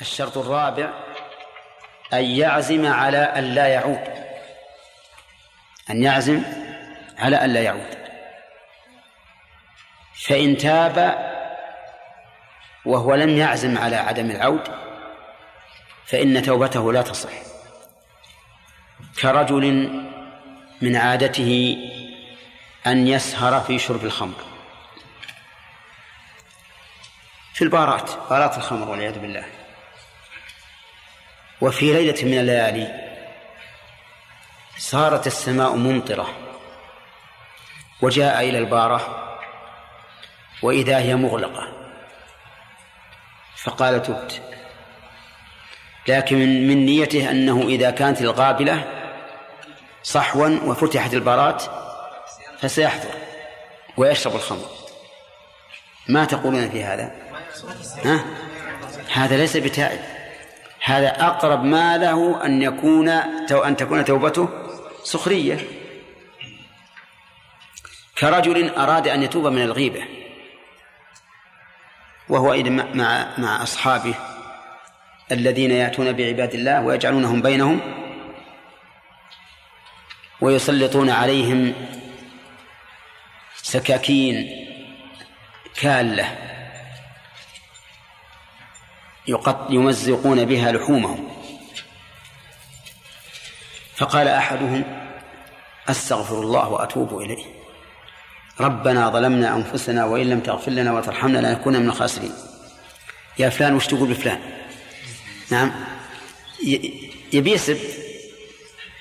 الشرط الرابع أن يعزم على أن لا يعود. أن يعزم على أن لا يعود. فإن تاب وهو لم يعزم على عدم العود فإن توبته لا تصح. كرجل من عادته أن يسهر في شرب الخمر. في البارات بارات الخمر والعياذ بالله. وفي ليلة من الليالي صارت السماء ممطرة وجاء إلى البارة وإذا هي مغلقة فقال تبت لكن من نيته أنه إذا كانت القابلة صحوا وفتحت البارات فسيحضر ويشرب الخمر. ما تقولون في هذا؟ ها؟ هذا ليس بتائب. هذا أقرب ما له أن يكون أن تكون توبته سخرية. كرجل أراد أن يتوب من الغيبة وهو إذا مع مع أصحابه الذين يأتون بعباد الله ويجعلونهم بينهم ويسلطون عليهم سكاكين كالة. يمزقون بها لحومهم. فقال أحدهم أستغفر الله وأتوب إليه. ربنا ظلمنا أنفسنا وإن لم تغفر لنا وترحمنا لنكون من الخاسرين. يا فلان وش تقول بفلان؟ نعم. يبي يسب.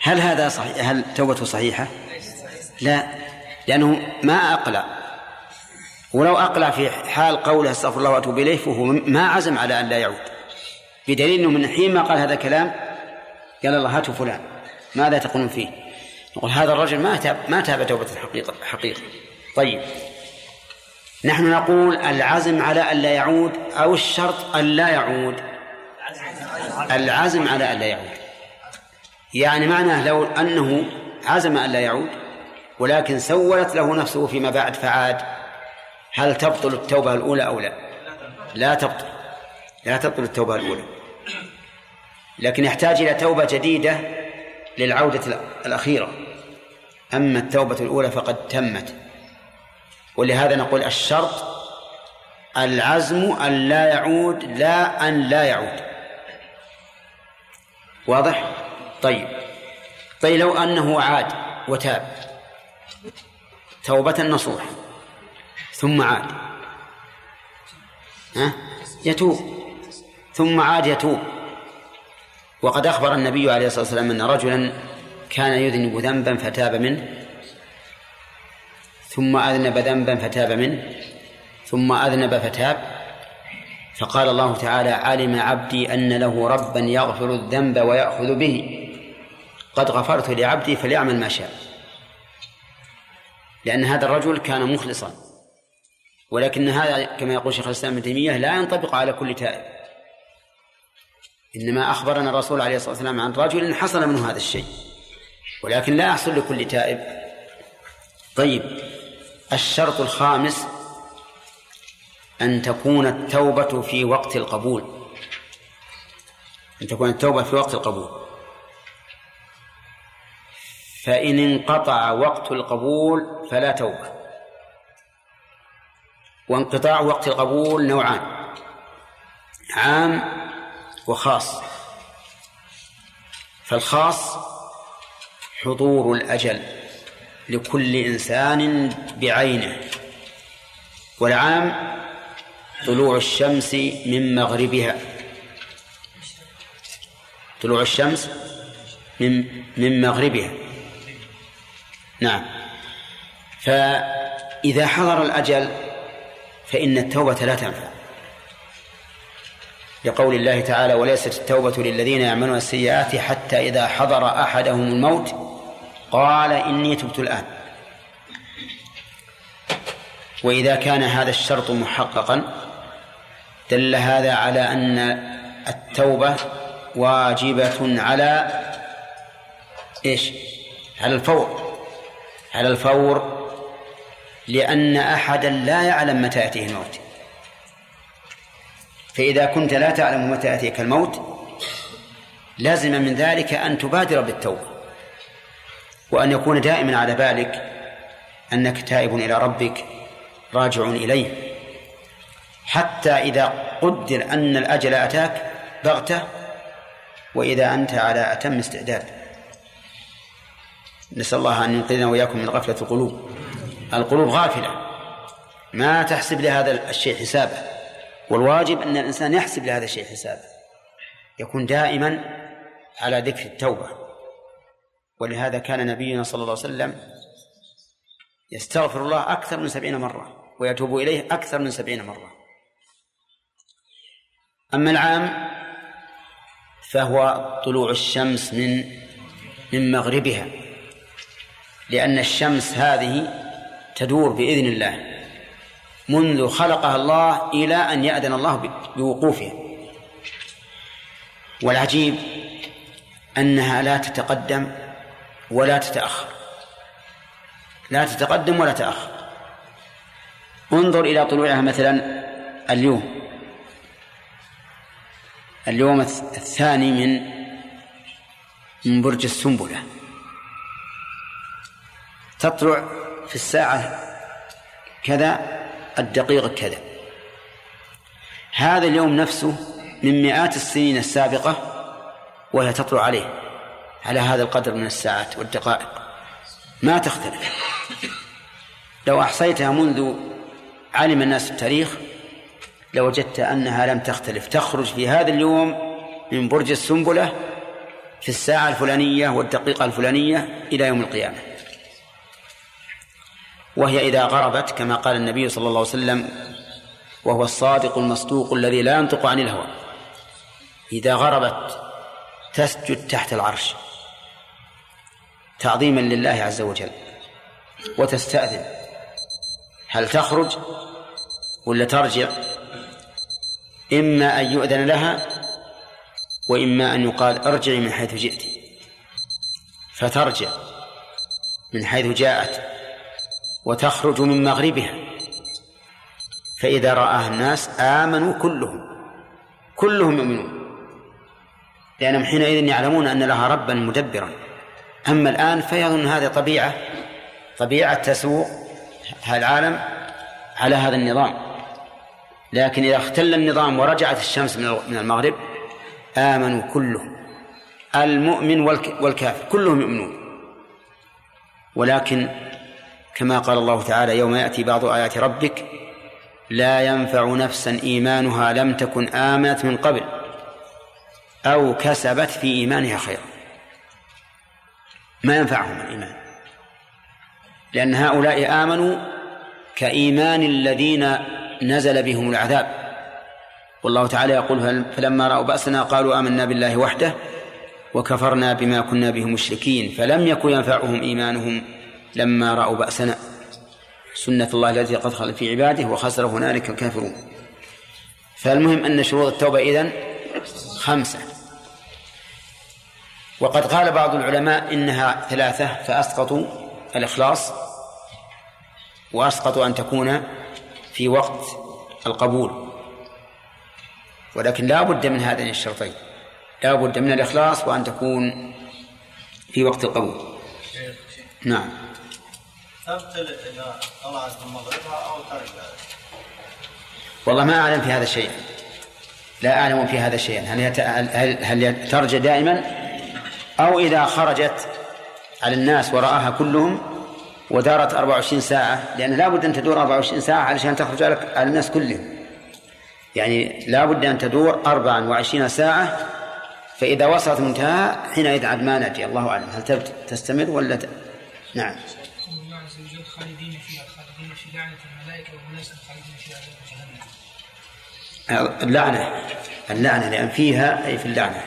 هل هذا صحيح؟ هل توبته صحيحة؟ لا. لأنه ما أقلع. ولو أقلع في حال قوله أستغفر الله وأتوب إليه فهو ما عزم على أن لا يعود. بدليل أنه من حين ما قال هذا الكلام قال الله هاتوا فلان. ماذا تقولون فيه؟ نقول هذا الرجل ما تاب ما تاب توبة الحقيقة حقيقة طيب. نحن نقول العزم على أن لا يعود أو الشرط أن لا يعود؟ العزم على أن لا يعود. يعني معناه لو أنه عزم أن لا يعود ولكن سولت له نفسه فيما بعد فعاد. هل تبطل التوبة الأولى أو لا؟ لا تبطل. لا تبطل التوبة الأولى. لكن يحتاج إلى توبة جديدة للعودة الأخيرة. أما التوبة الأولى فقد تمت. ولهذا نقول الشرط العزم أن لا يعود لا أن لا يعود. واضح؟ طيب. طيب لو أنه عاد وتاب توبة نصوح. ثم عاد. ها؟ يتوب. ثم عاد يتوب. وقد أخبر النبي عليه الصلاة والسلام أن رجلا كان يذنب ذنبا فتاب منه. ثم أذنب ذنبا فتاب منه. ثم أذنب فتاب. فقال الله تعالى علم عبدي أن له ربا يغفر الذنب ويأخذ به. قد غفرت لعبدي فليعمل ما شاء. لأن هذا الرجل كان مخلصا. ولكن هذا كما يقول شيخ الإسلام ابن تيمية لا ينطبق على كل تائب. إنما أخبرنا الرسول عليه الصلاة والسلام عن رجل حصل منه هذا الشيء. ولكن لا يحصل لكل تائب. طيب الشرط الخامس أن تكون التوبة في وقت القبول. أن تكون التوبة في وقت القبول. فإن انقطع وقت القبول فلا توبة. وانقطاع وقت القبول نوعان. عام وخاص. فالخاص حضور الأجل لكل إنسان بعينه. والعام طلوع الشمس من مغربها. طلوع الشمس من من مغربها. نعم. فإذا حضر الأجل فإن التوبة لا تنفع. لقول الله تعالى وليست التوبة للذين يعملون السيئات حتى إذا حضر أحدهم الموت قال إني تبت الآن وإذا كان هذا الشرط محققا دل هذا على أن التوبة واجبة على إيش؟ على الفور. على الفور لأن أحدا لا يعلم متى يأتيه الموت. فإذا كنت لا تعلم متى يأتيك الموت لازم من ذلك أن تبادر بالتوبة وأن يكون دائما على بالك أنك تائب إلى ربك راجع إليه. حتى إذا قدر أن الأجل أتاك بغتة وإذا أنت على أتم استعداد. نسأل الله أن ينقذنا وإياكم من غفلة القلوب. القلوب غافلة. ما تحسب لهذا الشيء حسابه. والواجب أن الإنسان يحسب لهذا الشيء حسابه. يكون دائما على ذكر التوبة. ولهذا كان نبينا صلى الله عليه وسلم يستغفر الله أكثر من سبعين مرة ويتوب إليه أكثر من سبعين مرة. أما العام فهو طلوع الشمس من من مغربها. لأن الشمس هذه تدور بإذن الله. منذ خلقها الله إلى أن يأذن الله بوقوفها. والعجيب أنها لا تتقدم ولا تتأخر. لا تتقدم ولا تأخر. انظر إلى طلوعها مثلا اليوم. اليوم الثاني من من برج السنبلة. تطلع في الساعة كذا الدقيقة كذا. هذا اليوم نفسه من مئات السنين السابقة وهي تطلع عليه على هذا القدر من الساعات والدقائق. ما تختلف. لو أحصيتها منذ علم الناس التاريخ لوجدت أنها لم تختلف. تخرج في هذا اليوم من برج السنبلة في الساعة الفلانية والدقيقة الفلانية إلى يوم القيامة. وهي إذا غربت كما قال النبي صلى الله عليه وسلم وهو الصادق المصدوق الذي لا ينطق عن الهوى. إذا غربت تسجد تحت العرش. تعظيما لله عز وجل. وتستأذن. هل تخرج ولا ترجع؟ إما أن يؤذن لها وإما أن يقال ارجعي من حيث جئت. فترجع من حيث جاءت. وتخرج من مغربها. فإذا رآها الناس آمنوا كلهم كلهم يؤمنون. لأنهم حينئذ يعلمون أن لها ربا مدبرا. أما الآن فيظن هذه طبيعة طبيعة تسوق العالم على هذا النظام. لكن إذا اختل النظام ورجعت الشمس من المغرب آمنوا كلهم. المؤمن والكافر كلهم يؤمنون. ولكن كما قال الله تعالى يوم يأتي بعض آيات ربك لا ينفع نفسا إيمانها لم تكن آمنت من قبل أو كسبت في إيمانها خيرا. ما ينفعهم الإيمان. لأن هؤلاء آمنوا كإيمان الذين نزل بهم العذاب. والله تعالى يقول فلما رأوا بأسنا قالوا آمنا بالله وحده وكفرنا بما كنا به مشركين فلم يكن ينفعهم إيمانهم. لما رأوا بأسنا. سنة الله التي قد خلت في عباده وخسر هنالك الكافرون. فالمهم أن شروط التوبة إذن خمسة. وقد قال بعض العلماء إنها ثلاثة فأسقطوا الإخلاص وأسقطوا أن تكون في وقت القبول. ولكن لا بد من هذين الشرطين. لا بد من الإخلاص وأن تكون في وقت القبول. نعم. إذا طلعت مغربها أو ترجع والله ما أعلم في هذا شيئا لا أعلم في هذا شيئا. هل هل هل ترجع دائما؟ أو إذا خرجت على الناس ورآها كلهم ودارت 24 ساعة لأن لا بد أن تدور 24 ساعة علشان تخرج على الناس كلهم. يعني لا بد أن تدور 24 ساعة فإذا وصلت منتهى حينئذ عاد ما الله أعلم. هل تستمر ولا ت... نعم خالدين فيها خالدين في لعنة الملائكة والناس خالدين فيها جهنم اللعنة. اللعنة لأن فيها أي في اللعنة.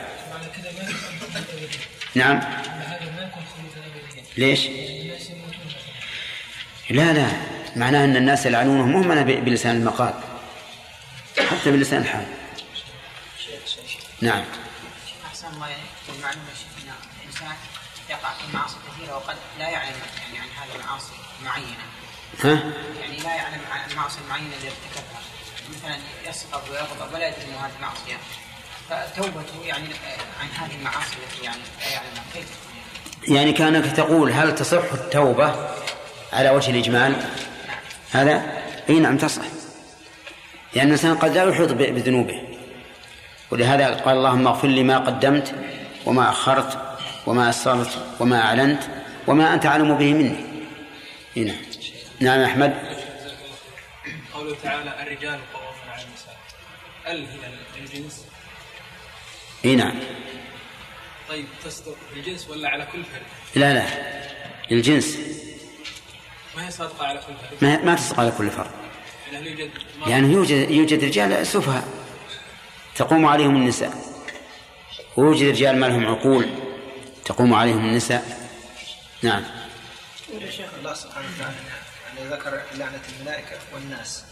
نعم. ليش؟ لا لا. معناه أن الناس يلعنونهم مو معناه بلسان المقال. حتى بلسان الحال. نعم. أحسن الله المعلومة أن الإنسان يقع في معاصي كثيرة وقد لا يعلم يعني عن هذه المعاصي معينة. ها؟ يعني لا يعلم عن المعاصي المعينة اللي ارتكبها. مثلا يسقط ويغضب ولا يدري إنه هذه معصية؟ فتوبته يعني عن هذه المعاصي التي يعني لا يعلمها كيف يعني كأنك تقول هل تصح التوبة على وجه الإجمال؟ هذا؟ أي نعم تصح. لأن الإنسان قد لا يحيط بذنوبه. ولهذا قال اللهم اغفر لي ما قدمت وما أخرت وما أسررت وما أعلنت وما أنت أعلم به مني. هنا نعم. أحمد. قوله تعالى الرجال قوامون على النساء. ال هنا الجنس. إي نعم. طيب تصدق الجنس ولا على كل فرد؟ لا لا. الجنس. ما هي صادقة على كل فرد؟ ما ما تصدق على كل فرد. يعني هل يوجد يعني يوجد يوجد رجال سفهاء. تقوم عليهم النساء. ويوجد رجال ما لهم عقول. تقوم عليهم النساء. نعم. يا شيخ الله سبحانه وتعالى ذكر لعنة الملائكة والناس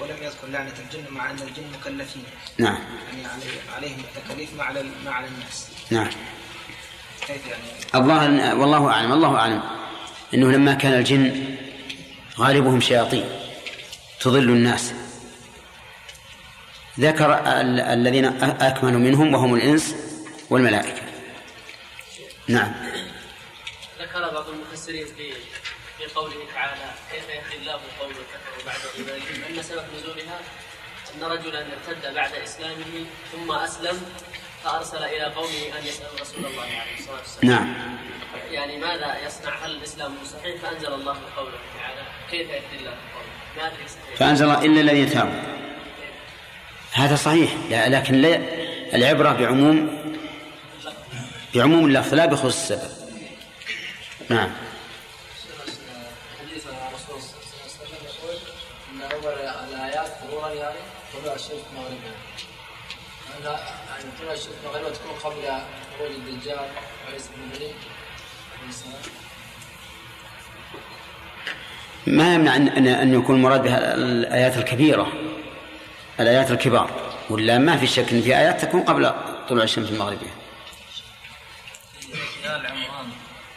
ولم يذكر لعنة الجن مع أن الجن مكلفين. نعم. يعني علي- عليهم التكاليف ما على ما على الناس. نعم. كيف يعني؟ الله والله أعلم الله أعلم. إنه لما كان الجن غالبهم شياطين تضل الناس. ذكر ال- الذين أ- أكملوا منهم وهم الإنس والملائكة. نعم. ذكر بعض المفسرين في في قوله تعالى كيف يهدي الله قوم كفروا بعد ايمانهم ان سبب نزولها إن رجلا ارتد بعد إسلامه ثم أسلم فأرسل إلى قومه أن يسألوا رسول الله عليه الصلاة والسلام. نعم. يعني ماذا يصنع؟ هل الإسلام صحيح؟ فأنزل الله قوله تعالى كيف يهدي الله فأنزل إلا الذين تابوا. هذا صحيح. لكن لا العبرة بعموم بعموم اللفظ لا بخصوص السبب. نعم. أن- يعني طلوع الشمس مغربا تكون قبل خروج الدجال وعيسى بن مريم ما يمنع ان ان أن يكون مراد بها الآيات الكبيرة الآيات الكبار ولا ما في شك أن في آيات تكون قبل طلوع الشمس المغربيه في آل عمران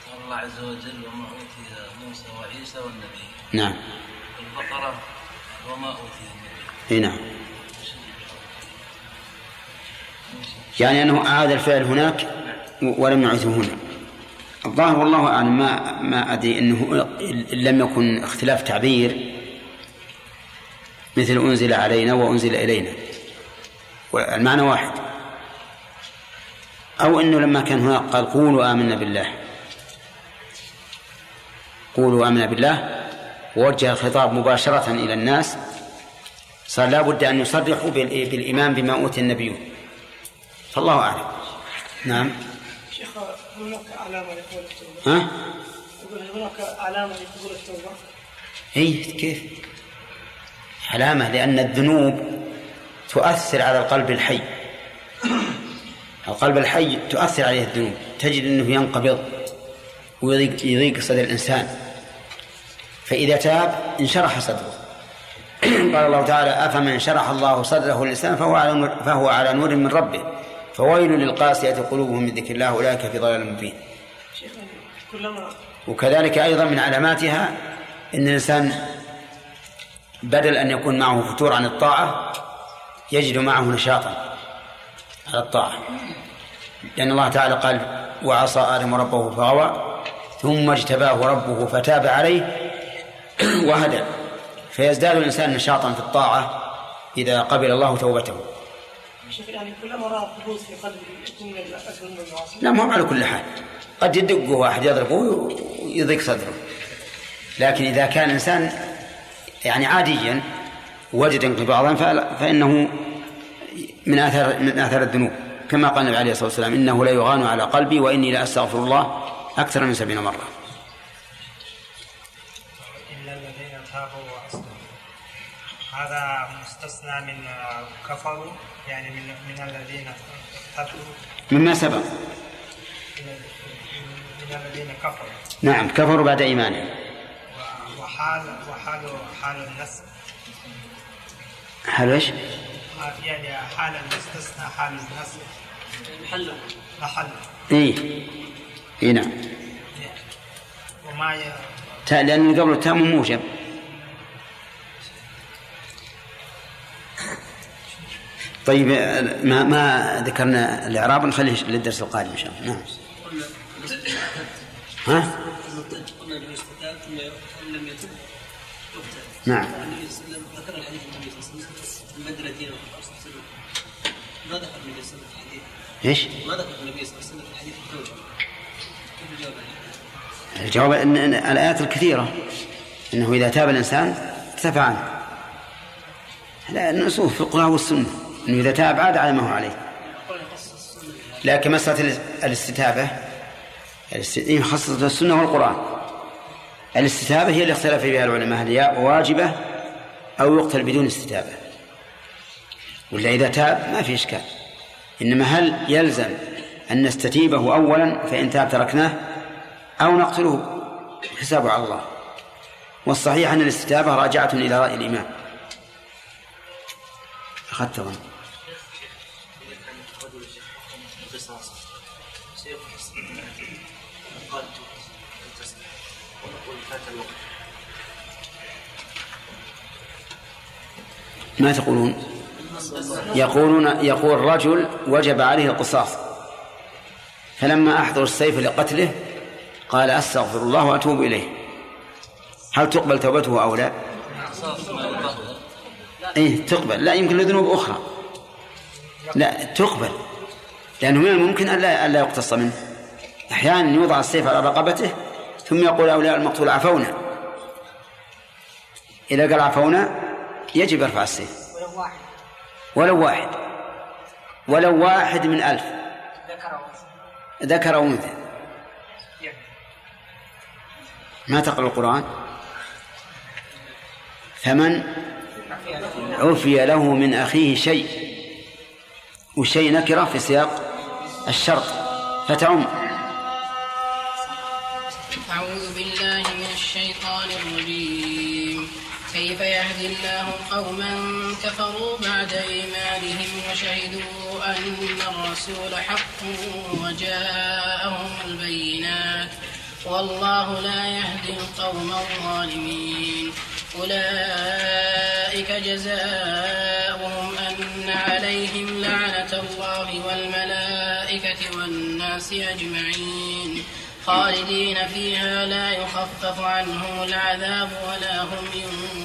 قال الله عز وجل وما أوتي موسى وعيسى والنبي. نعم. البقرة وما أوتي النبي. إي نعم. يعني أنه أعاد الفعل هناك ولم يعثه هنا. الظاهر والله أعلم ما ما أدري أنه إن لم يكن اختلاف تعبير مثل أنزل علينا وأنزل إلينا. والمعنى واحد. أو أنه لما كان هناك قال قولوا آمنا بالله. قولوا آمنا بالله. ووجه الخطاب مباشرة إلى الناس. صار لا بد أن يصرحوا بال- بالإيمان بما أوتي النبيون. فالله أعلم. نعم. شيخ هناك علامة لقبول التوبة. ها؟ يقول هناك علامة لقبول التوبة. أي كيف؟ علامة لأن الذنوب تؤثر على القلب الحي. القلب الحي تؤثر عليه الذنوب. تجد أنه ينقبض ويضيق يضيق صدر الإنسان. فإذا تاب انشرح صدره. قال الله تعالى أفمن شرح الله صدره للإسلام فهو على نور فهو على نور من ربه. فويل للقاسية قلوبهم من ذكر الله أولئك في ضلال مبين. وكذلك أيضا من علاماتها أن الإنسان بدل أن يكون معه فتور عن الطاعة يجد معه نشاطا على الطاعة. لأن الله تعالى قال وعصى آدم ربه فغوى ثم اجتباه ربه فتاب عليه وهدى. فيزداد الإنسان نشاطا في الطاعة إذا قبل الله توبته. شيخ يعني كلما في من لا مو على كل حال. قد يدقه واحد يضربه ويضيق صدره. لكن إذا كان الإنسان يعني عاديا وجد انقباضا فإنه من آثار من آثار الذنوب. كما قال النبي عليه الصلاة والسلام إنه لا يغان على قلبي وإني لأستغفر الله أكثر من سبعين مرة. إلا الذين تابوا وأصلحوا. هذا مستثنى من كفروا يعني من من الذين ارتدوا مما سبق. من من الذين كفروا. نعم كفروا بعد إيمانهم. و- وحال وحال حال النسب هل إيش؟ يعني حال المستثنى حال النسب محله محل. إيه. إيه نعم. وما ي... لأن قبل التاء مو موجب طيب ما ما ذكرنا الإعراب نخليه للدرس القادم إن شاء الله نعم ها؟ نعم ذكر الحديث النبي صلى الله عليه وسلم بدل دينه ما ذكر النبي صلى الله عليه وسلم في الحديث إيش؟ ما ذكر النبي صلى الله عليه وسلم الحديث كيف الجواب؟ الجواب إن الآيات الكثيرة إنه إذا تاب الإنسان ارتفع عنه لا النصوص في القرآن والسنة إنه إذا تاب عاد على ما هو عليه. لكن مسألة الاس- الاستتابة الاست- إيه، خاصة السنة والقرآن. الاستتابة هي اللي اختلف فيها العلماء هل هي واجبة أو يقتل بدون استتابة. ولا إذا تاب ما في إشكال. إنما هل يلزم أن نستتيبه اولا فإن تاب تركناه أو نقتله؟ حسابه على الله. والصحيح أن الاستتابة راجعة إلى رأي الإمام. أخذت ظن ما تقولون؟ يقولون يقول رجل وجب عليه القصاص. فلما أحضر السيف لقتله قال أستغفر الله وأتوب إليه. هل تقبل توبته أو لا؟ إيه تقبل. لا يمكن لذنوب أخرى. لا تقبل. لأنه من الممكن ألا ألا يقتص منه. أحيانا يوضع السيف على رقبته ثم يقول أولياء المقتول عفونا. إذا قال عفونا يجب يرفع السيف. ولو واحد. ولو واحد. ولو واحد من ألف. ذكر أو ذكر أو أنثى. ما تقرأ القرآن؟ فمن عفي له من أخيه شيء. وشيء نكرة في سياق الشرط. فتعم. أعوذ بالله من الشيطان الرجيم. كيف يهدي الله قوما كفروا بعد إيمانهم وشهدوا أن الرسول حق وجاءهم البينات والله لا يهدي القوم الظالمين. أولئك جزاؤهم أن عليهم لعنة الله والملائكة والناس أجمعين. خالدين فيها لا يخفف عنهم العذاب ولا هم ينظرون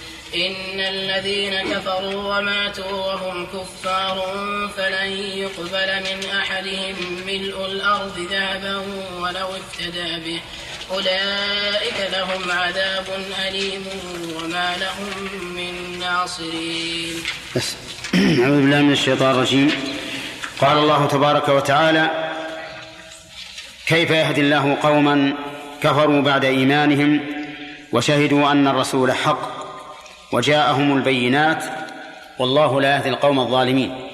إن الذين كفروا وماتوا وهم كفار فلن يقبل من أحدهم ملء الأرض ذهبا ولو افتدى به. أولئك لهم عذاب أليم وما لهم من ناصرين. بس. أعوذ بالله من الشيطان الرجيم. قال الله تبارك وتعالى كيف يهدي الله قوما كفروا بعد إيمانهم وشهدوا أن الرسول حق وجاءهم البينات والله لا يهدي القوم الظالمين.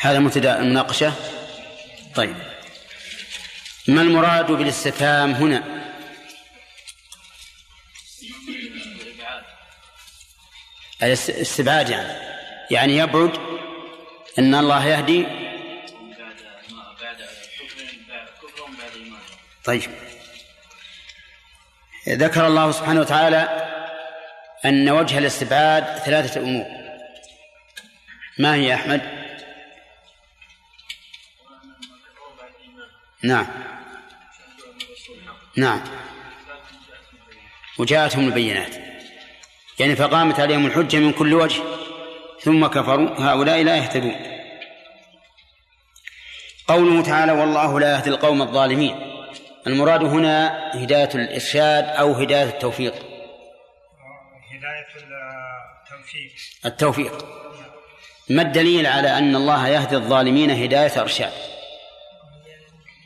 هذا مبتدا المناقشة طيب. ما المراد بالاستفهام هنا؟ الاست- الاستبعاد يعني. يعني يبعد إن الله يهدي. طيب. ذكر الله سبحانه وتعالى أن وجه الاستبعاد ثلاثة أمور. ما هي أحمد؟ نعم. نعم. وجاءتهم البينات. يعني فقامت عليهم الحجة من كل وجه ثم كفروا. هؤلاء لا يهتدون. قوله تعالى والله لا يهدي القوم الظالمين المراد هنا هداية الإرشاد أو هداية التوفيق. التوفيق. ما الدليل على أن الله يهدي الظالمين هداية إرشاد؟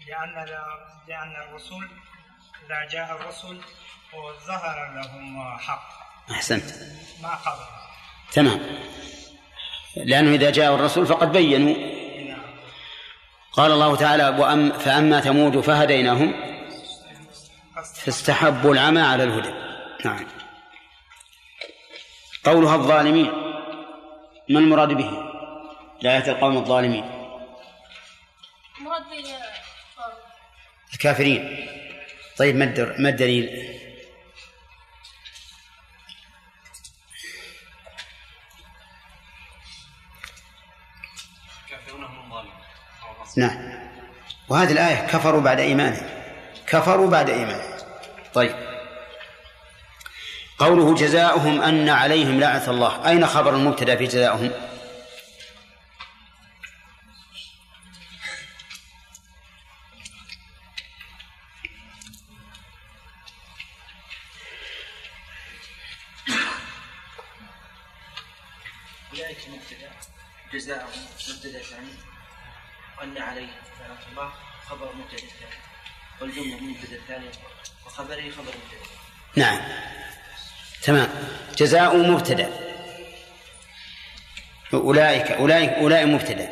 لأن لأن الرسول إذا جاء الرسول وظهر لهم حق. أحسنت. ما قبل. تمام. لأنه إذا جاء الرسول فقد بينوا. قال الله تعالى وأم فأما ثمود فهديناهم استحبوا العمى على الهدى. نعم. قولها الظالمين. ما المراد به؟ لا القوم الظالمين. مراد به الكافرين. طيب ما الدر- ما الدليل؟ كافرون هم الظالمون. نعم. وهذه الآية كفروا بعد إيمانهم. كفروا بعد إيمانهم. طيب. قوله جزاؤهم أن عليهم لعنة الله. أين خبر المبتدأ في جزاؤهم؟ أولئك مبتدأ جزاءهم مبتدأ ثاني. وأن عليه لعنة الله خبر مبتدأ ثاني. والجملة مبتدأ ثاني وخبره خبر مبتدأ. نعم. تمام. جزاء مبتدأ. أولئك أولئك أولئك مبتدأ.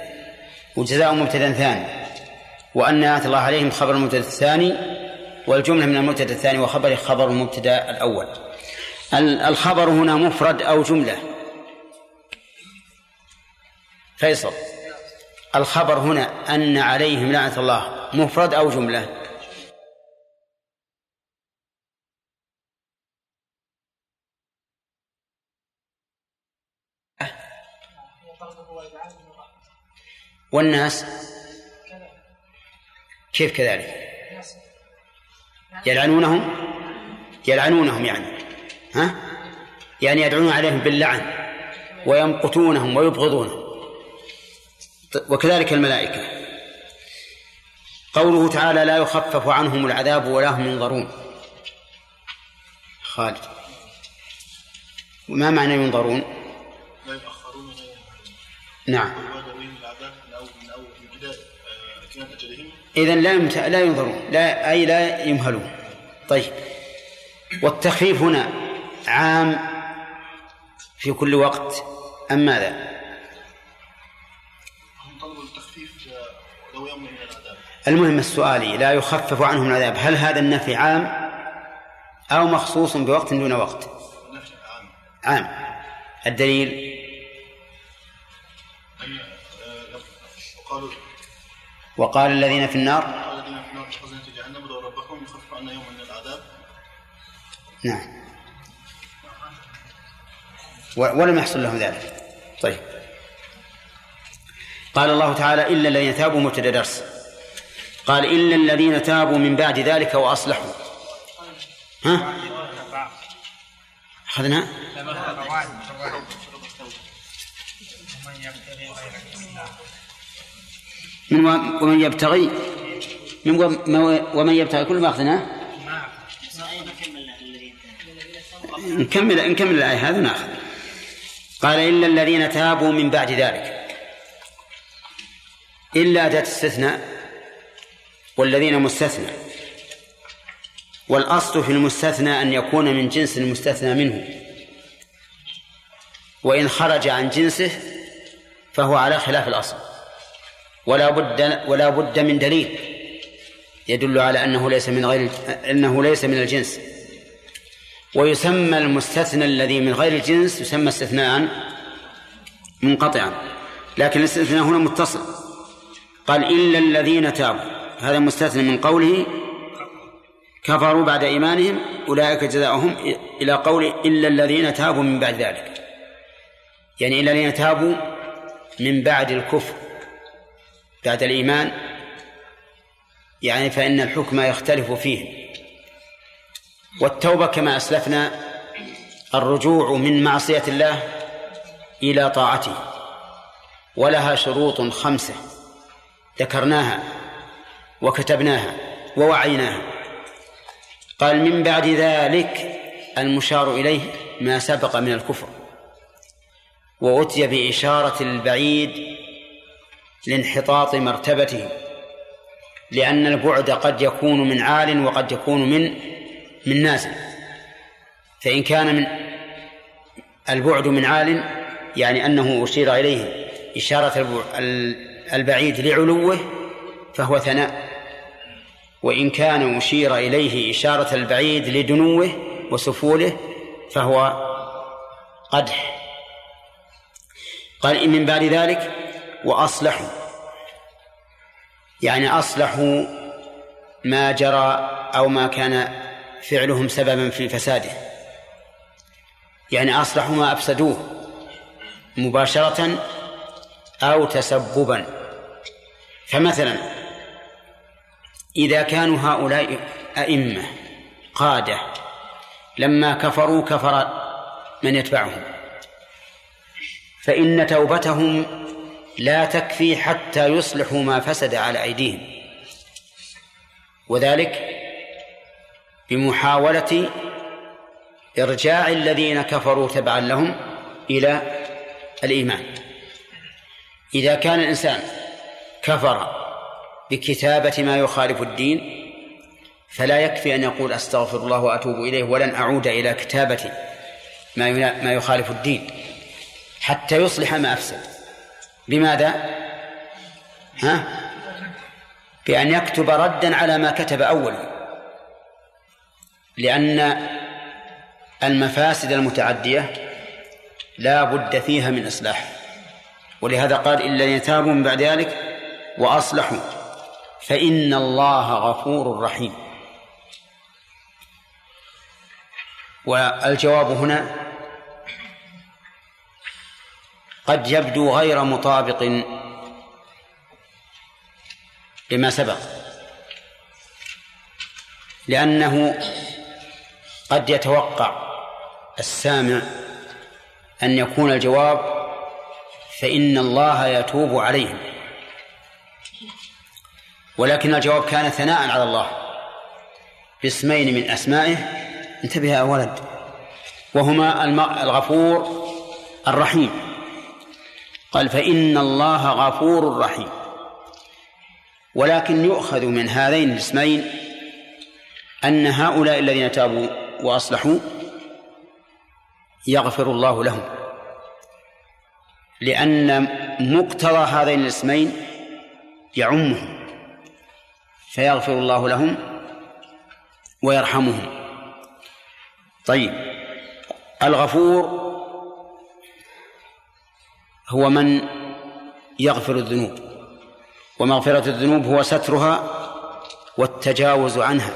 وجزاء مبتدأ ثاني. وأن الله عليهم خبر المبتدأ الثاني والجملة من المبتدأ الثاني وخبره خبر المبتدأ الأول. ال- الخبر هنا مفرد أو جملة. فيصل. الخبر هنا أن عليهم لعنة الله مفرد أو جملة؟ والناس كيف كذلك؟ يلعنونهم؟ يلعنونهم يعني ها؟ يعني يدعون عليهم باللعن ويمقتونهم ويبغضونهم. وكذلك الملائكة. قوله تعالى لا يخفف عنهم العذاب ولا هم ينظرون خالد. وما معنى ينظرون؟ لا يؤخرون نعم. إذا لا يمت... لا ينظرون لا أي لا يمهلون. طيب. والتخفيف هنا عام في كل وقت أم ماذا؟ المهم السؤالي لا يخفف عنهم العذاب. هل هذا النفي عام أو مخصوص بوقت دون وقت؟ نفي عام. عام الدليل آه، لو- وقالوا وقال الذين في النار الذين في النار خزنة جهنم ادعوا ربكم يخفف عنا يوما من العذاب. نعم. ولم يحصل لهم ذلك. طيب. قال الله تعالى إلا الذين تابوا مبتدأ درس. قال إلا الذين تابوا من بعد ذلك وأصلحوا. ها؟ أخذنا؟ من ومن يبتغي من ومن يبتغي كل ما أخذناه؟ نكمل نكمل الآية هذا ناخذ قال إلا الذين تابوا من بعد ذلك. إلا أداة استثناء والذين مستثنى. والأصل في المستثنى أن يكون من جنس المستثنى منه. وإن خرج عن جنسه فهو على خلاف الأصل. ولا بد ولا بد من دليل يدل على أنه ليس من غير أنه ليس من الجنس. ويسمى المستثنى الذي من غير الجنس يسمى استثناء منقطعا لكن الاستثناء هنا متصل. قال إلا الذين تابوا هذا مستثنى من قوله كفروا بعد إيمانهم أولئك جزاؤهم إلى قول إلا الذين تابوا من بعد ذلك. يعني إلا الذين تابوا من بعد الكفر. بعد الإيمان يعني فإن الحكم يختلف فيه. والتوبة كما أسلفنا الرجوع من معصية الله إلى طاعته ولها شروط خمسة ذكرناها وكتبناها ووعيناها. قال من بعد ذلك المشار إليه ما سبق من الكفر وأتي بإشارة البعيد لانحطاط مرتبته لأن البعد قد يكون من عال وقد يكون من من نازل فإن كان من البعد من عال يعني أنه أشير إليه إشارة البعيد لعلوه فهو ثناء. وإن كان أشير إليه إشارة البعيد لدنوه وسفوله فهو قدح. قال إن من بعد ذلك وأصلحوا. يعني أصلحوا ما جرى أو ما كان فعلهم سببا في فساده. يعني أصلحوا ما أفسدوه مباشرة أو تسببا. فمثلا إذا كانوا هؤلاء أئمة قادة لما كفروا كفر من يتبعهم. فإن توبتهم لا تكفي حتى يصلحوا ما فسد على أيديهم. وذلك بمحاولة إرجاع الذين كفروا تبعا لهم إلى الإيمان. إذا كان الإنسان كفر بكتابة ما يخالف الدين فلا يكفي أن يقول أستغفر الله وأتوب إليه ولن أعود إلى كتابة ما ما يخالف الدين حتى يصلح ما أفسد. بماذا؟ ها؟ بأن يكتب ردا على ما كتب أولا لأن المفاسد المتعدية لا بد فيها من إصلاح ولهذا قال إلا إلذين تابوا من بعد ذلك وأصلحوا فإن الله غفور رحيم والجواب هنا قد يبدو غير مطابق لما سبق لأنه قد يتوقع السامع أن يكون الجواب فإن الله يتوب عليهم. ولكن الجواب كان ثناء على الله باسمين من أسمائه. انتبه يا ولد وهما الغفور الرحيم. قال فإن الله غفور رحيم. ولكن يؤخذ من هذين الاسمين أن هؤلاء الذين تابوا وأصلحوا يغفر الله لهم. لأن مقتضى هذين الاسمين يعمهم فيغفر الله لهم ويرحمهم. طيب الغفور هو من يغفر الذنوب ومغفرة الذنوب هو سترها والتجاوز عنها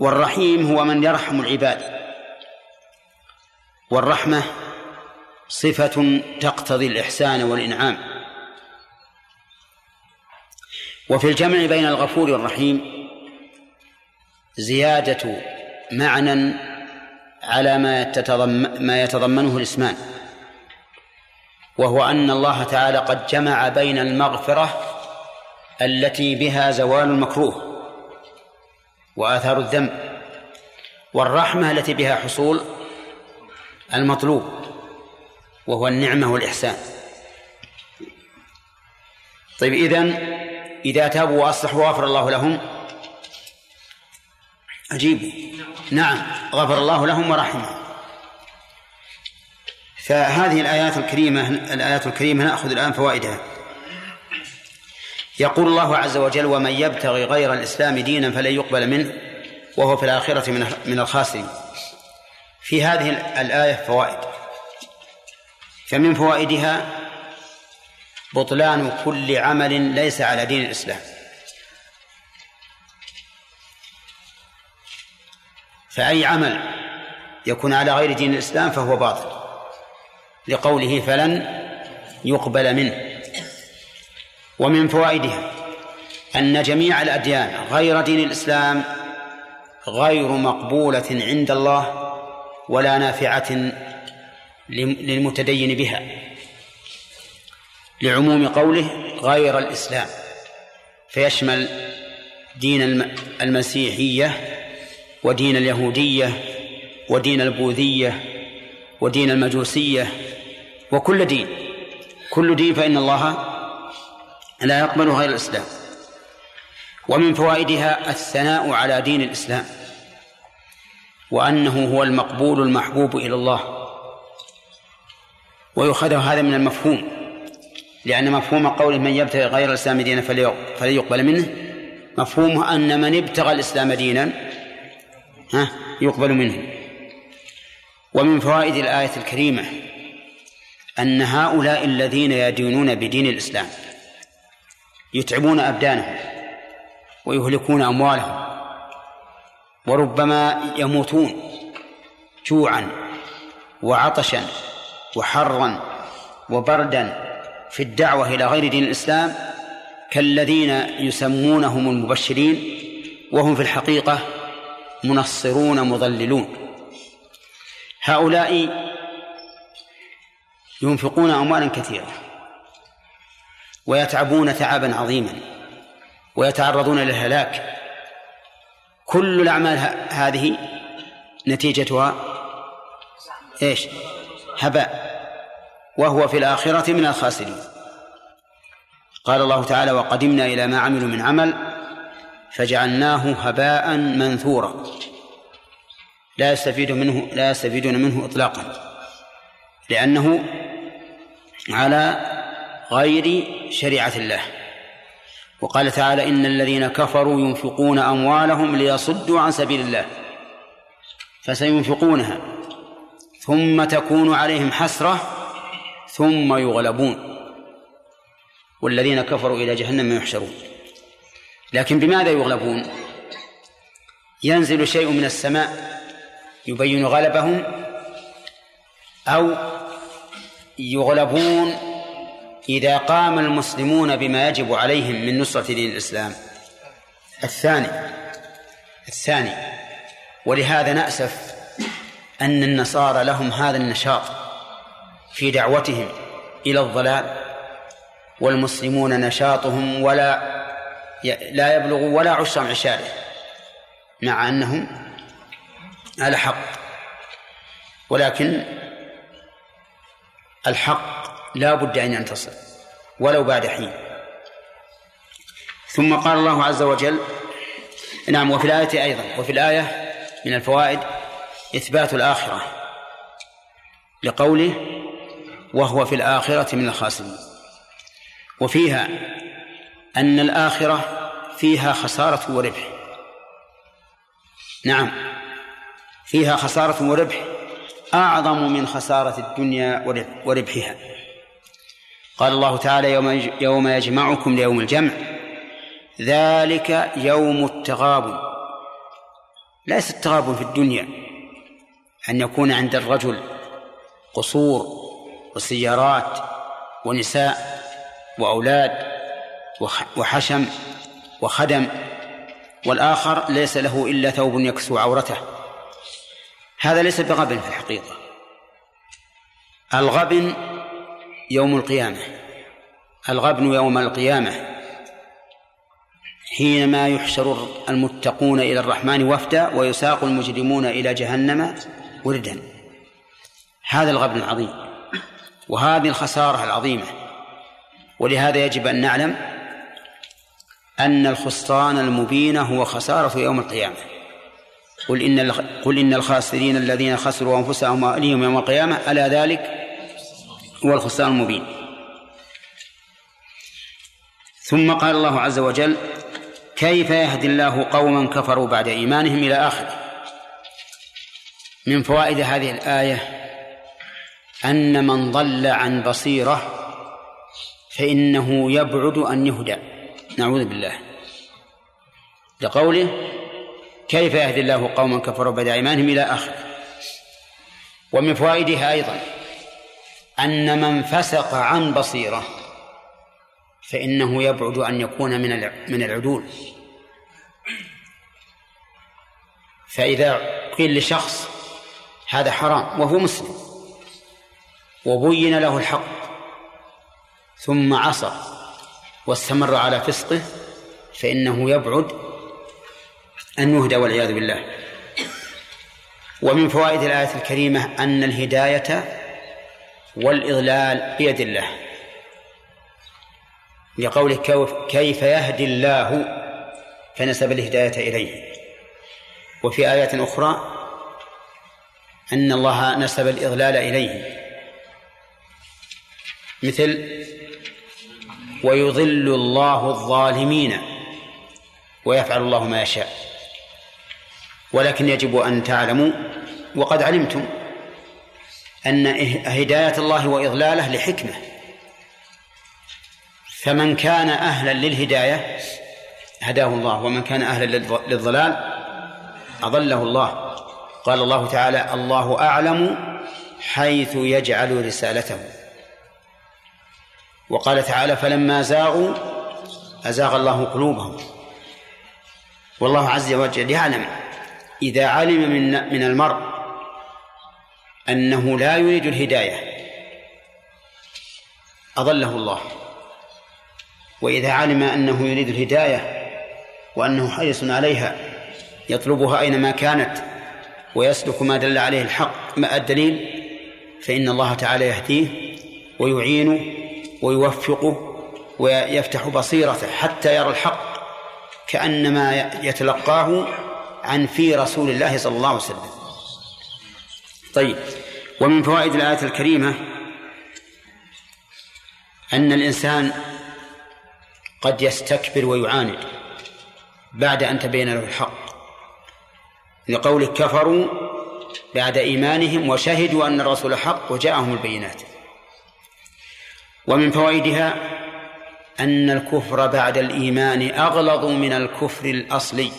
والرحيم هو من يرحم العباد والرحمة صفة تقتضي الإحسان والإنعام. وفي الجمع بين الغفور والرحيم زيادة معنى على ما ما يتضمنه الإسمان. وهو أن الله تعالى قد جمع بين المغفرة التي بها زوال المكروه وآثار الذنب والرحمة التي بها حصول المطلوب وهو النعمة والإحسان. طيب إذن إذا تابوا وأصلحوا غفر الله لهم أجيبوا. نعم غفر الله لهم ورحمهم فهذه الآيات الكريمة الآيات الكريمة نأخذ الآن فوائدها. يقول الله عز وجل ومن يبتغي غير الإسلام دينا فلن يقبل منه وهو في الآخرة من الخاسرين. في هذه الآية فوائد. فمن فوائدها بطلان كل عمل ليس على دين الإسلام. فأي عمل يكون على غير دين الإسلام فهو باطل. لقوله فلن يقبل منه. ومن فوائدها أن جميع الأديان غير دين الإسلام غير مقبولة عند الله ولا نافعة للمتدين بها. لعموم قوله غير الإسلام فيشمل دين المسيحية ودين اليهودية ودين البوذية ودين المجوسية وكل دين. كل دين فإن الله لا يقبل غير الإسلام. ومن فوائدها الثناء على دين الإسلام. وأنه هو المقبول المحبوب إلى الله. ويؤخذ هذا من المفهوم. لأن مفهوم قول من يبتغي غير الإسلام دينا فلن يقبل منه. مفهومه أن من ابتغى الإسلام دينا ها يقبل منه. ومن فوائد الآية الكريمة أن هؤلاء الذين يدينون بدين الإسلام يتعبون أبدانهم ويهلكون أموالهم وربما يموتون جوعا وعطشا وحرا وبردا في الدعوة إلى غير دين الإسلام كالذين يسمونهم المبشرين وهم في الحقيقة منصرون مضللون. هؤلاء ينفقون أموالا كثيرة ويتعبون تعبا عظيما ويتعرضون للهلاك. كل الأعمال هذه نتيجتها إيش؟ هباء وهو في الآخرة من الخاسرين. قال الله تعالى وقدمنا إلى ما عملوا من عمل فجعلناه هباء منثورا. لا يستفيد منه لا يستفيدون منه إطلاقا. لأنه على غير شريعة الله. وقال تعالى إن الذين كفروا ينفقون أموالهم ليصدوا عن سبيل الله. فسينفقونها. ثم تكون عليهم حسرة ثم يغلبون. والذين كفروا إلى جهنم يحشرون. لكن بماذا يغلبون؟ ينزل شيء من السماء. يبين غلبهم أو يغلبون إذا قام المسلمون بما يجب عليهم من نصرة دين الإسلام. الثاني الثاني ولهذا نأسف أن النصارى لهم هذا النشاط في دعوتهم إلى الضلال والمسلمون نشاطهم ولا لا يبلغ ولا عشر عشارة مع أنهم على حق. ولكن الحق لا بد أن ينتصر ولو بعد حين. ثم قال الله عز وجل نعم وفي الآية أيضا وفي الآية من الفوائد إثبات الآخرة لقوله وهو في الآخرة من الخاسرين. وفيها أن الآخرة فيها خسارة وربح. نعم. فيها خسارة وربح أعظم من خسارة الدنيا وربحها. قال الله تعالى يوم يوم يجمعكم ليوم الجمع. ذلك يوم التغابن. ليس التغابن في الدنيا أن يكون عند الرجل قصور وسيارات ونساء وأولاد وحشم وخدم والآخر ليس له إلا ثوب يكسو عورته. هذا ليس بغبن في الحقيقة. الغبن يوم القيامة. الغبن يوم القيامة. حينما يحشر المتقون إلى الرحمن وفدا ويساق المجرمون إلى جهنم وردا. هذا الغبن العظيم. وهذه الخسارة العظيمة. ولهذا يجب أن نعلم أن الخسران المبين هو خسارة يوم القيامة. قل إن قل إن الخاسرين الذين خسروا أنفسهم وأهليهم يوم القيامة ألا ذلك هو الخسران المبين. ثم قال الله عز وجل كيف يهدي الله قوما كفروا بعد إيمانهم إلى آخره؟ من فوائد هذه الآية أن من ضل عن بصيرة فإنه يبعد أن يهدى. نعوذ بالله. لقوله كيف يهدي الله قوما كفروا بعد إيمانهم إلى آخره ومن فوائدها أيضا أن من فسق عن بصيرة فإنه يبعد أن يكون من من العدول. فإذا قيل لشخص هذا حرام وهو مسلم وبين له الحق ثم عصى واستمر على فسقه فإنه يبعد أن يهدى والعياذ بالله. ومن فوائد الآية الكريمة أن الهداية والإضلال بيد الله لقوله كيف يهدي الله فنسب الهداية إليه. وفي آيات أخرى أن الله نسب الإضلال إليه. مثل ويضل الله الظالمين ويفعل الله ما يشاء. ولكن يجب أن تعلموا وقد علمتم أن هداية الله وإضلاله لحكمة. فمن كان أهلا للهداية هداه الله ومن كان أهلا للضلال أضله الله. قال الله تعالى الله أعلم حيث يجعل رسالته. وقال تعالى فلما زاغوا أزاغ الله قلوبهم. والله عز وجل يعلم إذا علم من من المرء أنه لا يريد الهداية أضله الله. وإذا علم أنه يريد الهداية وأنه حريص عليها يطلبها أينما كانت ويسلك ما دل عليه الحق ما الدليل فإن الله تعالى يهديه ويعينه ويوفقه ويفتح بصيرته حتى يرى الحق كأنما يتلقاه عن في رسول الله صلى الله عليه وسلم. طيب ومن فوائد الآية الكريمة أن الإنسان قد يستكبر ويعاند بعد أن تبين له الحق لقول كفروا بعد إيمانهم وشهدوا أن الرسول حق وجاءهم البينات. ومن فوائدها أن الكفر بعد الإيمان أغلظ من الكفر الأصلي.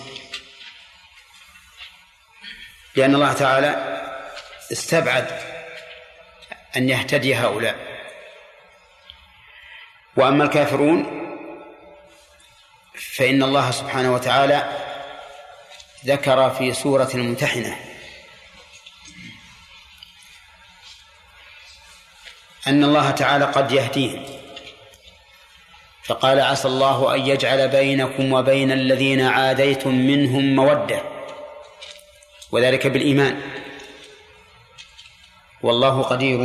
لأن الله تعالى استبعد أن يهتدي هؤلاء. وأما الكافرون فإن الله سبحانه وتعالى ذكر في سورة الممتحنة أن الله تعالى قد يهديهم فقال عسى الله أن يجعل بينكم وبين الذين عاديتم منهم مودة. وذلك بالإيمان. والله قدير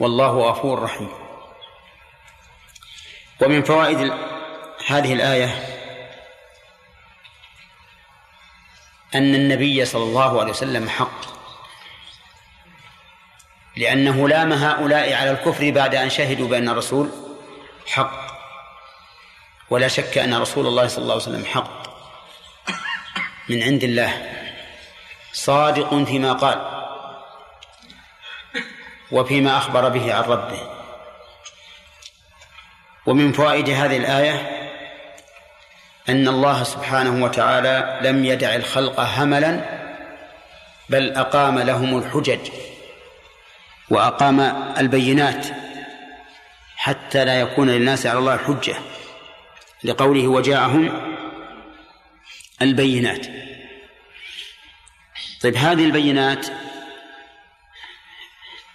والله غفور رحيم. ومن فوائد هذه الآية أن النبي صلى الله عليه وسلم حق. لأنه لام هؤلاء على الكفر بعد أن شهدوا بأن الرسول حق. ولا شك أن رسول الله صلى الله عليه وسلم حق من عند الله. صادق فيما قال وفيما أخبر به عن ربه. ومن فوائد هذه الآية أن الله سبحانه وتعالى لم يدع الخلق هملا بل أقام لهم الحجج وأقام البينات حتى لا يكون للناس على الله حجة. لقوله وجاءهم البينات. طيب هذه البينات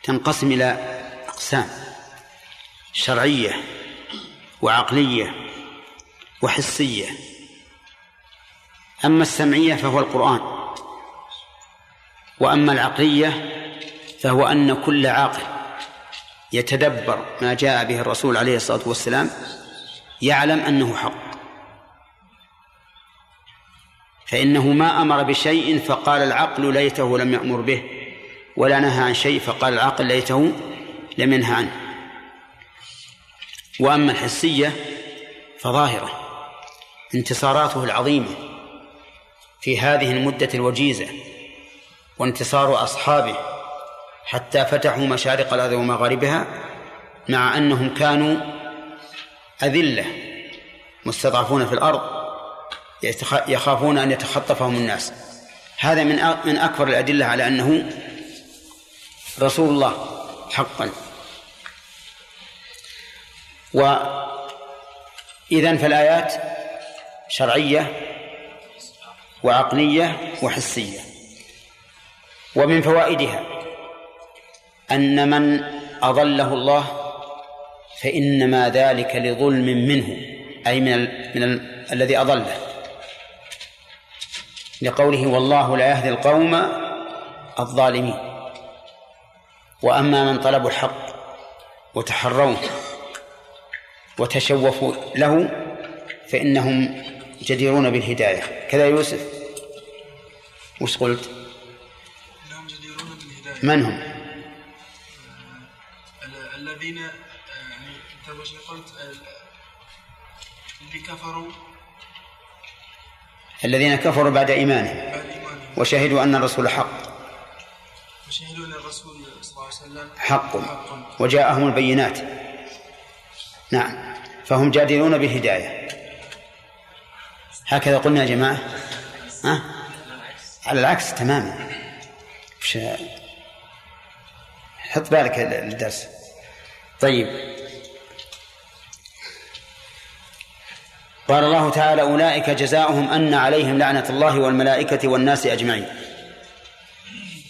تنقسم إلى أقسام شرعية وعقلية وحسية. أما السمعية فهو القرآن وأما العقلية فهو أن كل عاقل يتدبر ما جاء به الرسول عليه الصلاة والسلام يعلم أنه حق. فإنه ما أمر بشيء فقال العقل ليته لم يأمر به ولا نهى عن شيء فقال العقل ليته لم ينهى عنه. وأما الحسية فظاهرة انتصاراته العظيمة في هذه المدة الوجيزة وانتصار أصحابه حتى فتحوا مشارق الأرض ومغاربها مع أنهم كانوا أذلة مستضعفون في الأرض. يخافون أن يتخطفهم الناس. هذا من من أكبر الأدلة على أنه رسول الله حقا. وإذا فالآيات شرعية وعقلية وحسية. ومن فوائدها أن من أضله الله فإنما ذلك لظلم منه أي من من ال الذي أضله. لقوله والله لا يهدي القوم الظالمين. وأما من طلبوا الحق وتحروه وتشوفوا له فإنهم جديرون بالهداية. كذا يوسف. وش قلت؟ من هم؟ ال- الذين آه، يعني أنت وش قلت؟ ال- اللي كفروا الذين كفروا بعد إيمانهم وشهدوا أن الرسول حق. وشهدوا أن الرسول صلى الله عليه وسلم حق. وجاءهم البينات. نعم. فهم جادلون بالهداية. هكذا قلنا يا جماعة. ها؟ على العكس تماما. حط بالك الدرس طيب. قال الله تعالى أولئك جزاؤهم أن عليهم لعنة الله والملائكة والناس أجمعين.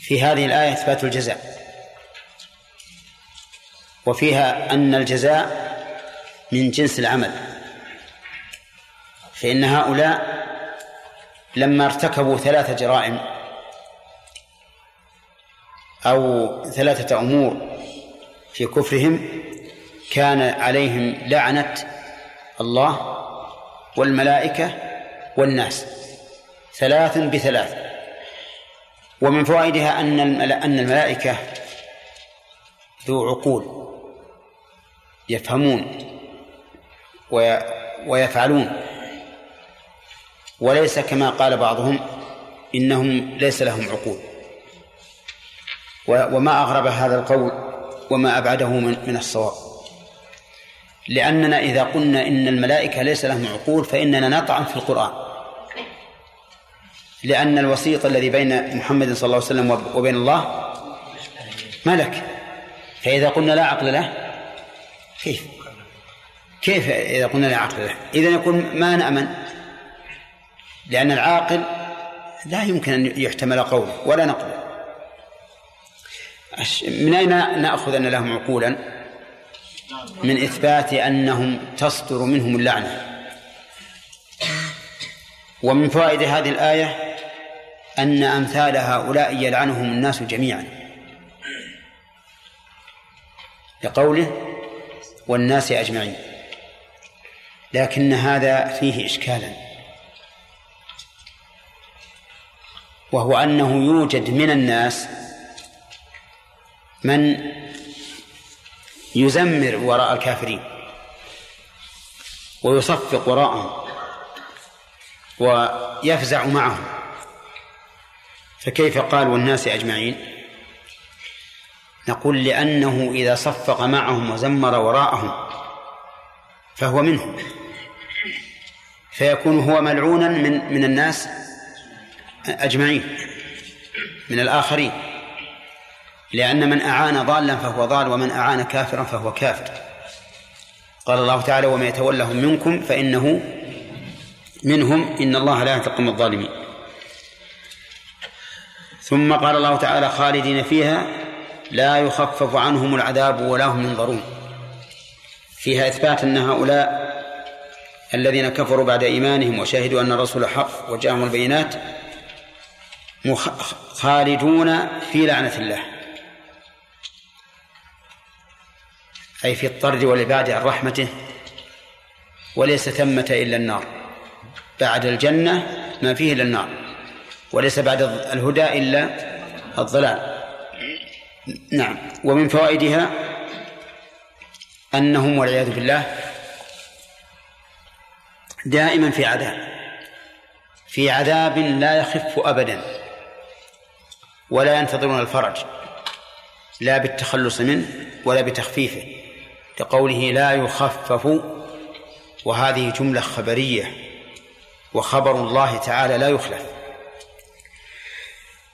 في هذه الآية إثبات الجزاء. وفيها أن الجزاء من جنس العمل. فإن هؤلاء لما ارتكبوا ثلاث جرائم أو ثلاثة أمور في كفرهم كان عليهم لعنة الله والملائكة والناس ثلاث بثلاث. ومن فوائدها أن أن الملائكة ذو عقول يفهمون ويفعلون. وليس كما قال بعضهم إنهم ليس لهم عقول. وما أغرب هذا القول وما أبعده من الصواب. لأننا إذا قلنا إن الملائكة ليس لهم عقول فإننا نطعن في القرآن. لأن الوسيط الذي بين محمد صلى الله عليه وسلم وبين الله ملك. فإذا قلنا لا عقل له كيف؟ كيف إذا قلنا لا عقل له؟ إذا يكون ما نأمن. لأن العاقل لا يمكن أن يحتمل قوله ولا نقله من أين نأخذ أن لهم عقولا؟ من إثبات أنهم تصدر منهم اللعنة. ومن فوائد هذه الآية أن أمثال هؤلاء يلعنهم الناس جميعا. لقوله والناس أجمعين. لكن هذا فيه إشكالا. وهو أنه يوجد من الناس من يزمر وراء الكافرين ويصفق وراءهم ويفزع معهم. فكيف قال والناس أجمعين؟ نقول لأنه إذا صفق معهم وزمر وراءهم فهو منهم فيكون هو ملعونا من من الناس أجمعين من الآخرين. لأن من أعان ضالا فهو ضال ومن أعان كافرا فهو كافر. قال الله تعالى ومن يتولهم منكم فإنه منهم إن الله لا يهدي الظالمين. ثم قال الله تعالى خالدين فيها لا يخفف عنهم العذاب ولا هم ينظرون فيها إثبات أن هؤلاء الذين كفروا بعد إيمانهم وشهدوا أن الرسول حق وجاءهم البينات خالدون في لعنة الله. أي في الطرد والإبعاد عن رحمته وليس ثمة إلا النار. بعد الجنة ما فيه إلا النار وليس بعد الهدى إلا الضلال. نعم. ومن فوائدها أنهم والعياذ بالله دائما في عذاب في عذاب لا يخف أبدا ولا ينتظرون الفرج لا بالتخلص منه ولا بتخفيفه. لقوله لا يخفف وهذه جملة خبرية وخبر الله تعالى لا يخلف.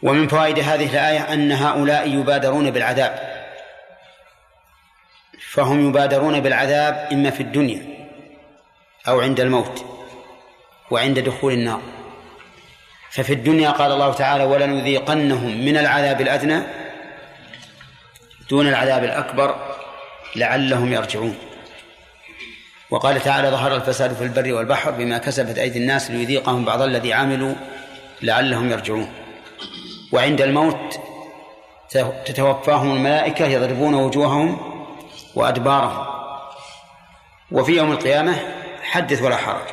ومن فوائد هذه الآية أن هؤلاء يبادرون بالعذاب. فهم يبادرون بالعذاب إما في الدنيا أو عند الموت وعند دخول النار. ففي الدنيا قال الله تعالى ولنذيقنهم من العذاب الأدنى دون العذاب الأكبر لعلهم يرجعون. وقال تعالى ظهر الفساد في البر والبحر بما كسبت أيدي الناس ليذيقهم بعض الذي عملوا لعلهم يرجعون. وعند الموت تتوفاهم الملائكة يضربون وجوههم وأدبارهم. وفي يوم القيامة حدث ولا حرج.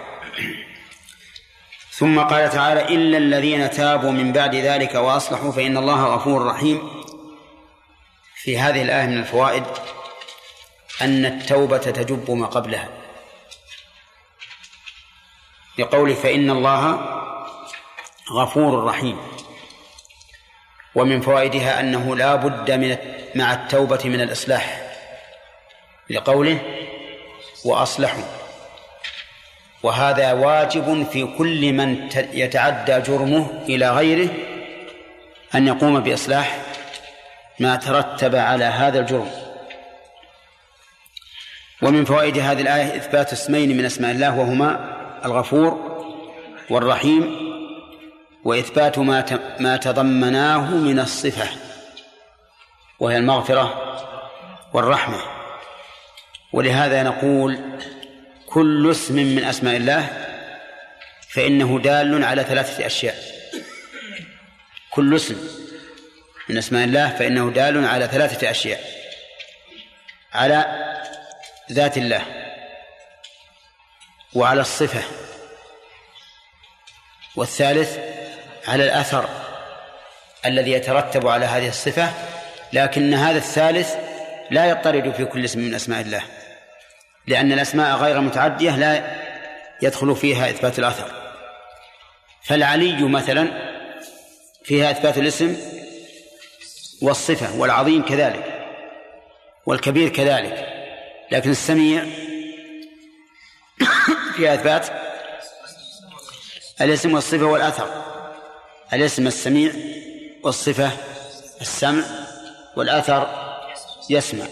ثم قال تعالى إلا الذين تابوا من بعد ذلك وأصلحوا فإن الله غفور رحيم. في هذه الآية من الفوائد أن التوبة تجب ما قبلها. لقول فإن الله غفور رحيم. ومن فوائدها أنه لا بد من مع التوبة من الإصلاح. لقوله وأصلحوا. وهذا واجب في كل من يتعدى جرمه إلى غيره أن يقوم بإصلاح ما ترتب على هذا الجرم. ومن فوائد هذه الآية إثبات اسمين من أسماء الله وهما الغفور والرحيم وإثبات ما ما تضمناه من الصفة وهي المغفرة والرحمة. ولهذا نقول كل اسم من أسماء الله فإنه دال على ثلاثة أشياء. كل اسم من أسماء الله فإنه دال على ثلاثة أشياء. على ذات الله وعلى الصفة. والثالث على الأثر الذي يترتب على هذه الصفة لكن هذا الثالث لا يضطرد في كل اسم من أسماء الله لأن الأسماء غير متعدية لا يدخل فيها إثبات الأثر. فالعلي مثلا فيها إثبات الاسم والصفة والعظيم كذلك والكبير كذلك. لكن السميع فيها إثبات الاسم والصفة والأثر. الاسم السميع والصفة السمع والأثر يسمع.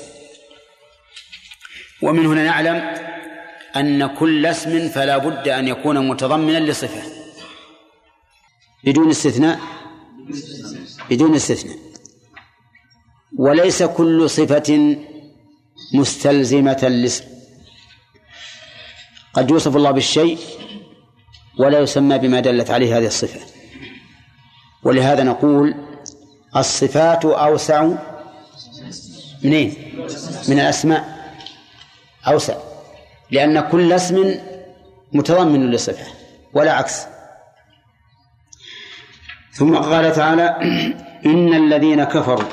ومن هنا نعلم أن كل اسم فلا بد أن يكون متضمنا لصفة. بدون استثناء. بدون استثناء. وليس كل صفة مستلزمة للاسم. قد يوصف الله بالشيء ولا يسمى بما دلت عليه هذه الصفة. ولهذا نقول الصفات أوسع منين؟ من الأسماء. أوسع. لأن كل اسم متضمن لصفة ولا عكس. ثم قال تعالى إن الذين كفروا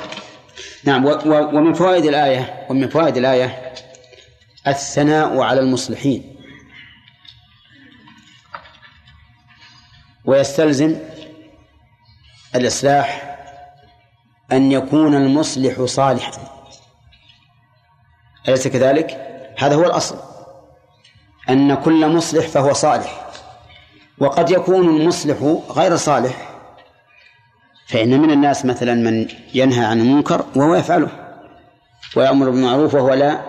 نعم ومن فوائد الآية ومن فوائد الآية الثناء على المصلحين. ويستلزم الإصلاح أن يكون المصلح صالحا. أليس كذلك؟ هذا هو الأصل. أن كل مصلح فهو صالح. وقد يكون المصلح غير صالح فإن من الناس مثلا من ينهى عن المنكر وهو يفعله ويأمر بالمعروف وهو لا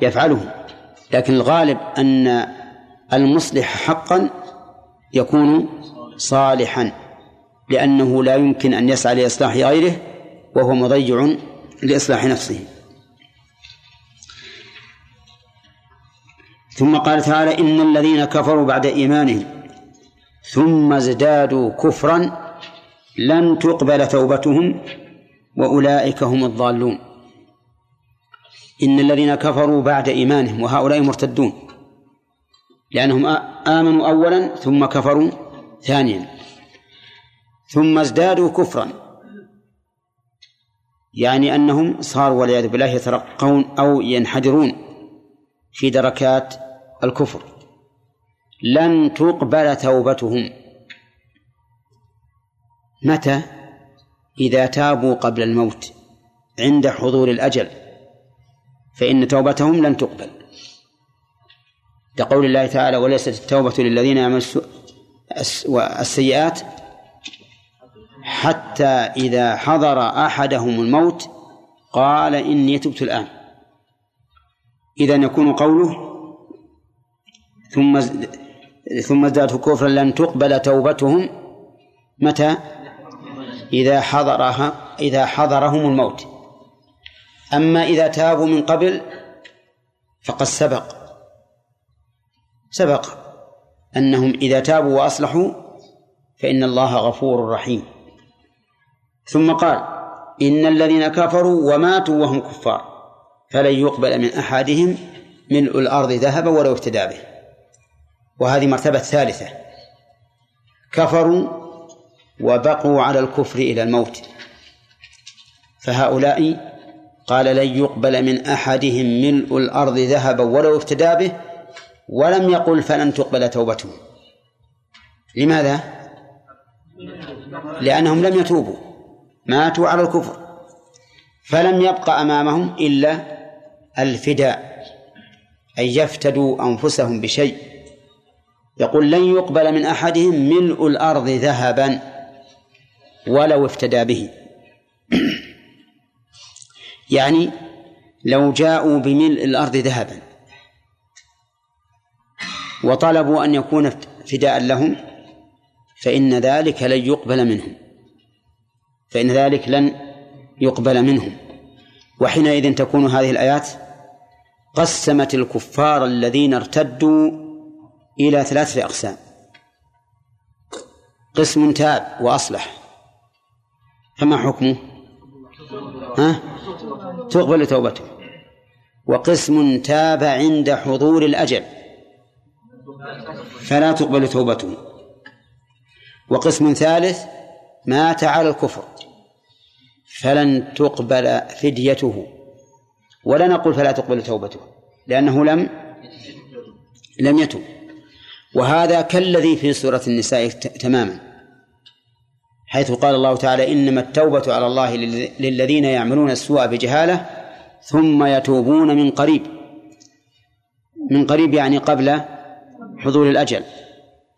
يفعله. لكن الغالب أن المصلح حقا يكون صالحا لأنه لا يمكن أن يسعى لإصلاح غيره وهو مضيع لإصلاح نفسه. ثم قال تعالى إن الذين كفروا بعد إيمانهم ثم ازدادوا كفرا لن تقبل توبتهم وأولئك هم الضالون. إن الذين كفروا بعد إيمانهم وهؤلاء مرتدون. لأنهم آمنوا أولا ثم كفروا ثانيا. ثم ازدادوا كفرا. يعني أنهم صاروا والعياذ بالله يترقون أو ينحدرون في دركات الكفر. لن تقبل توبتهم. متى؟ إذا تابوا قبل الموت عند حضور الأجل فإن توبتهم لن تقبل. لقول الله تعالى وليست التوبة للذين يعملون السيئات حتى إذا حضر أحدهم الموت قال إني تبت الآن إذا يكون قوله ثم ثم ازدادوا كفرا لن تقبل توبتهم متى؟ إذا حضرها إذا حضرهم الموت. أما إذا تابوا من قبل فقد سبق. سبق أنهم إذا تابوا وأصلحوا فإن الله غفور رحيم. ثم قال إن الذين كفروا وماتوا وهم كفار فلن يقبل من أحدهم ملء الأرض ذهبا ولو افتدى به. وهذه مرتبة ثالثة. كفروا وبقوا على الكفر إلى الموت. فهؤلاء قال لن يقبل من أحدهم ملء الأرض ذهبا ولو افتدى به ولم يقل فلن تقبل توبتهم. لماذا؟ لأنهم لم يتوبوا ماتوا على الكفر فلم يبق أمامهم إلا الفداء أن يفتدوا أنفسهم بشيء. يقول لن يقبل من أحدهم ملء الأرض ذهبا. ولو افتدى به. يعني لو جاءوا بملء الأرض ذهبا وطلبوا أن يكون فداء لهم فإن ذلك لن يقبل منهم. فإن ذلك لن يقبل منهم. وحينئذ تكون هذه الآيات قسمت الكفار الذين ارتدوا إلى ثلاثة أقسام. قسم تاب وأصلح. فما حكمه؟ ها؟ تقبل توبته؟ وقسم تاب عند حضور الأجل. فلا تقبل توبته. وقسم ثالث مات على الكفر. فلن تقبل فديته. ولا نقول فلا تقبل توبته لأنه لم لم يتب. وهذا كالذي في سورة النساء تماما. حيث قال الله تعالى إنما التوبة على الله للذين يعملون السوء بجهالة ثم يتوبون من قريب. من قريب يعني قبل حضور الأجل.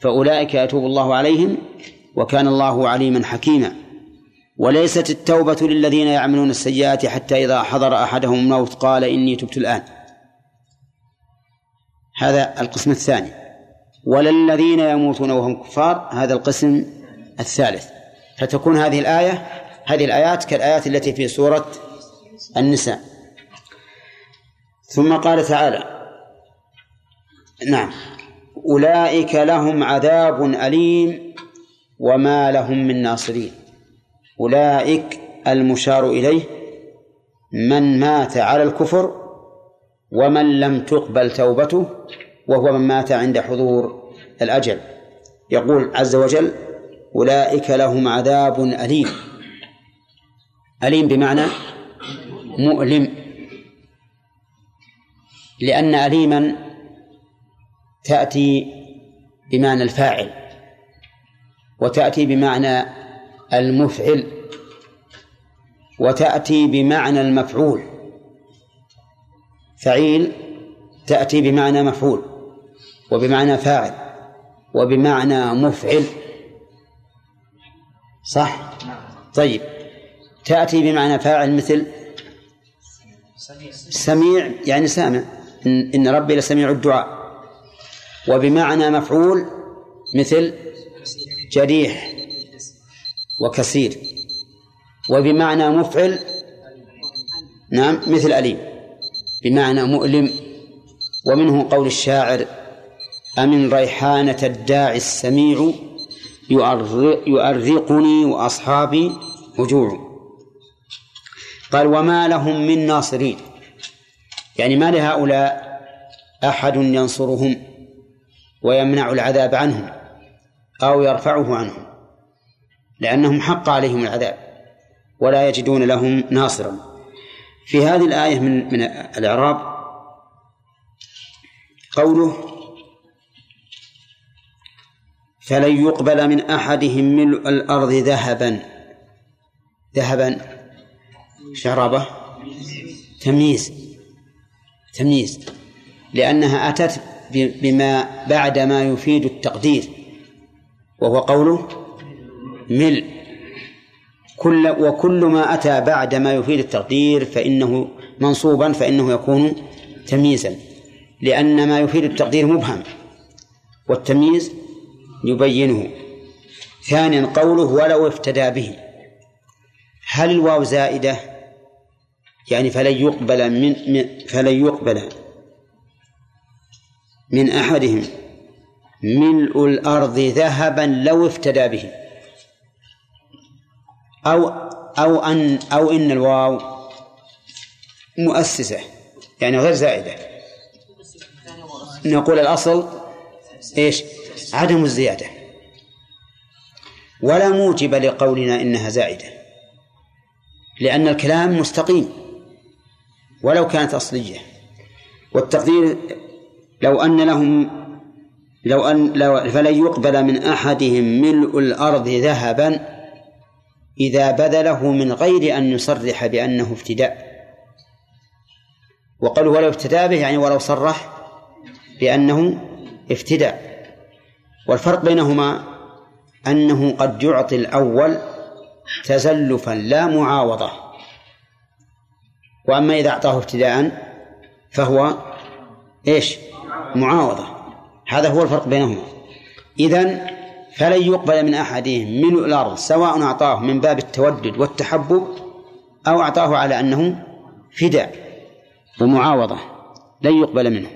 فأولئك يتوب الله عليهم وكان الله عليما حكيما. وليست التوبة للذين يعملون السيئات حتى إذا حضر أحدهم الموت قال إني تبت الآن. هذا القسم الثاني. ولا الذين يموتون وهم كفار هذا القسم الثالث. فتكون هذه الآية هذه الآيات كالآيات التي في سورة النساء. ثم قال تعالى نعم. أولئك لهم عذاب أليم وما لهم من ناصرين. أولئك المشار إليه من مات على الكفر ومن لم تقبل توبته وهو من مات عند حضور الأجل. يقول عز وجل أولئك لهم عذاب أليم. أليم بمعنى مؤلم. لأن أليما تأتي بمعنى الفاعل وتأتي بمعنى المفعل وتأتي بمعنى المفعول. فعيل تأتي بمعنى مفعول وبمعنى فاعل وبمعنى مفعل. صح؟ طيب. تأتي بمعنى فاعل مثل سميع يعني سامع. إن, ربي لسميع الدعاء. وبمعنى مفعول مثل جريح وكثير وبمعنى مفعل نعم مثل أليم. بمعنى مؤلم. ومنه قول الشاعر أمن ريحانة الداعي السميع يؤرقني وأصحابي وجوع. قال وما لهم من ناصرين. يعني ما لهؤلاء أحد ينصرهم ويمنع العذاب عنهم أو يرفعه عنهم لأنهم حق عليهم العذاب ولا يجدون لهم ناصرا. في هذه الآية من من الإعراب قوله فلن يقبل من أحدهم ملء الأرض ذهبا. ذهبا. شربه تمييز. تمييز. لأنها أتت بما بعد ما يفيد التقدير. وهو قوله ملء. كل وكل ما أتى بعد ما يفيد التقدير فإنه منصوبا فإنه يكون تمييزا. لأن ما يفيد التقدير مبهم. والتمييز يبينه. ثانيا قوله ولو افتدى به. هل الواو زائدة؟ يعني فلن يقبل من فلن يقبل من أحدهم. ملء الأرض ذهبا لو افتدى به. أو أو أن أو إن الواو مؤسسة يعني غير زائدة. نقول الأصل إيش؟ عدم الزيادة. ولا موجب لقولنا إنها زائدة. لأن الكلام مستقيم. ولو كانت أصلية. والتقدير لو أن لهم لو أن لو فلن يقبل من أحدهم ملء الأرض ذهبا إذا بذله من غير أن يصرح بأنه ابتداء. وقالوا ولو ابتدى به يعني ولو صرح بأنه ابتداء. والفرق بينهما أنه قد يعطي الأول تزلفا لا معاوضة. وأما إذا أعطاه ابتداء فهو إيش؟ معاوضة. هذا هو الفرق بينهما. إذن فلن يقبل من أحدهم ملء الأرض سواء أعطاه من باب التودد والتحبب أو أعطاه على أنه فداء ومعاوضة. لن يقبل منه.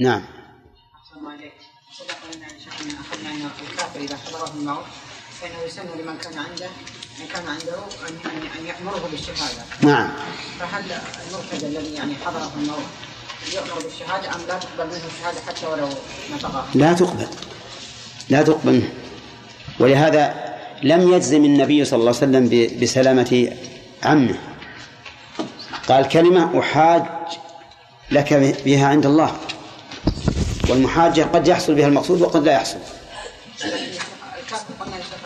نعم. إذا حضره الموت فإنه يسن لمن كان عنده من كان عنده ان أن يأمره بالشهادة. نعم. فهل المرتد الذي يعني حضره الموت يؤمر بالشهادة أم لا تقبل منه الشهادة حتى ولو نطقها؟ لا تقبل. لا تقبل منه. ولهذا لم يجزم النبي صلى الله عليه وسلم بسلامة عمه. قال كلمة أحاج لك بها عند الله. والمحاجة قد يحصل بها المقصود وقد لا يحصل الكافر قلنا يا شيخ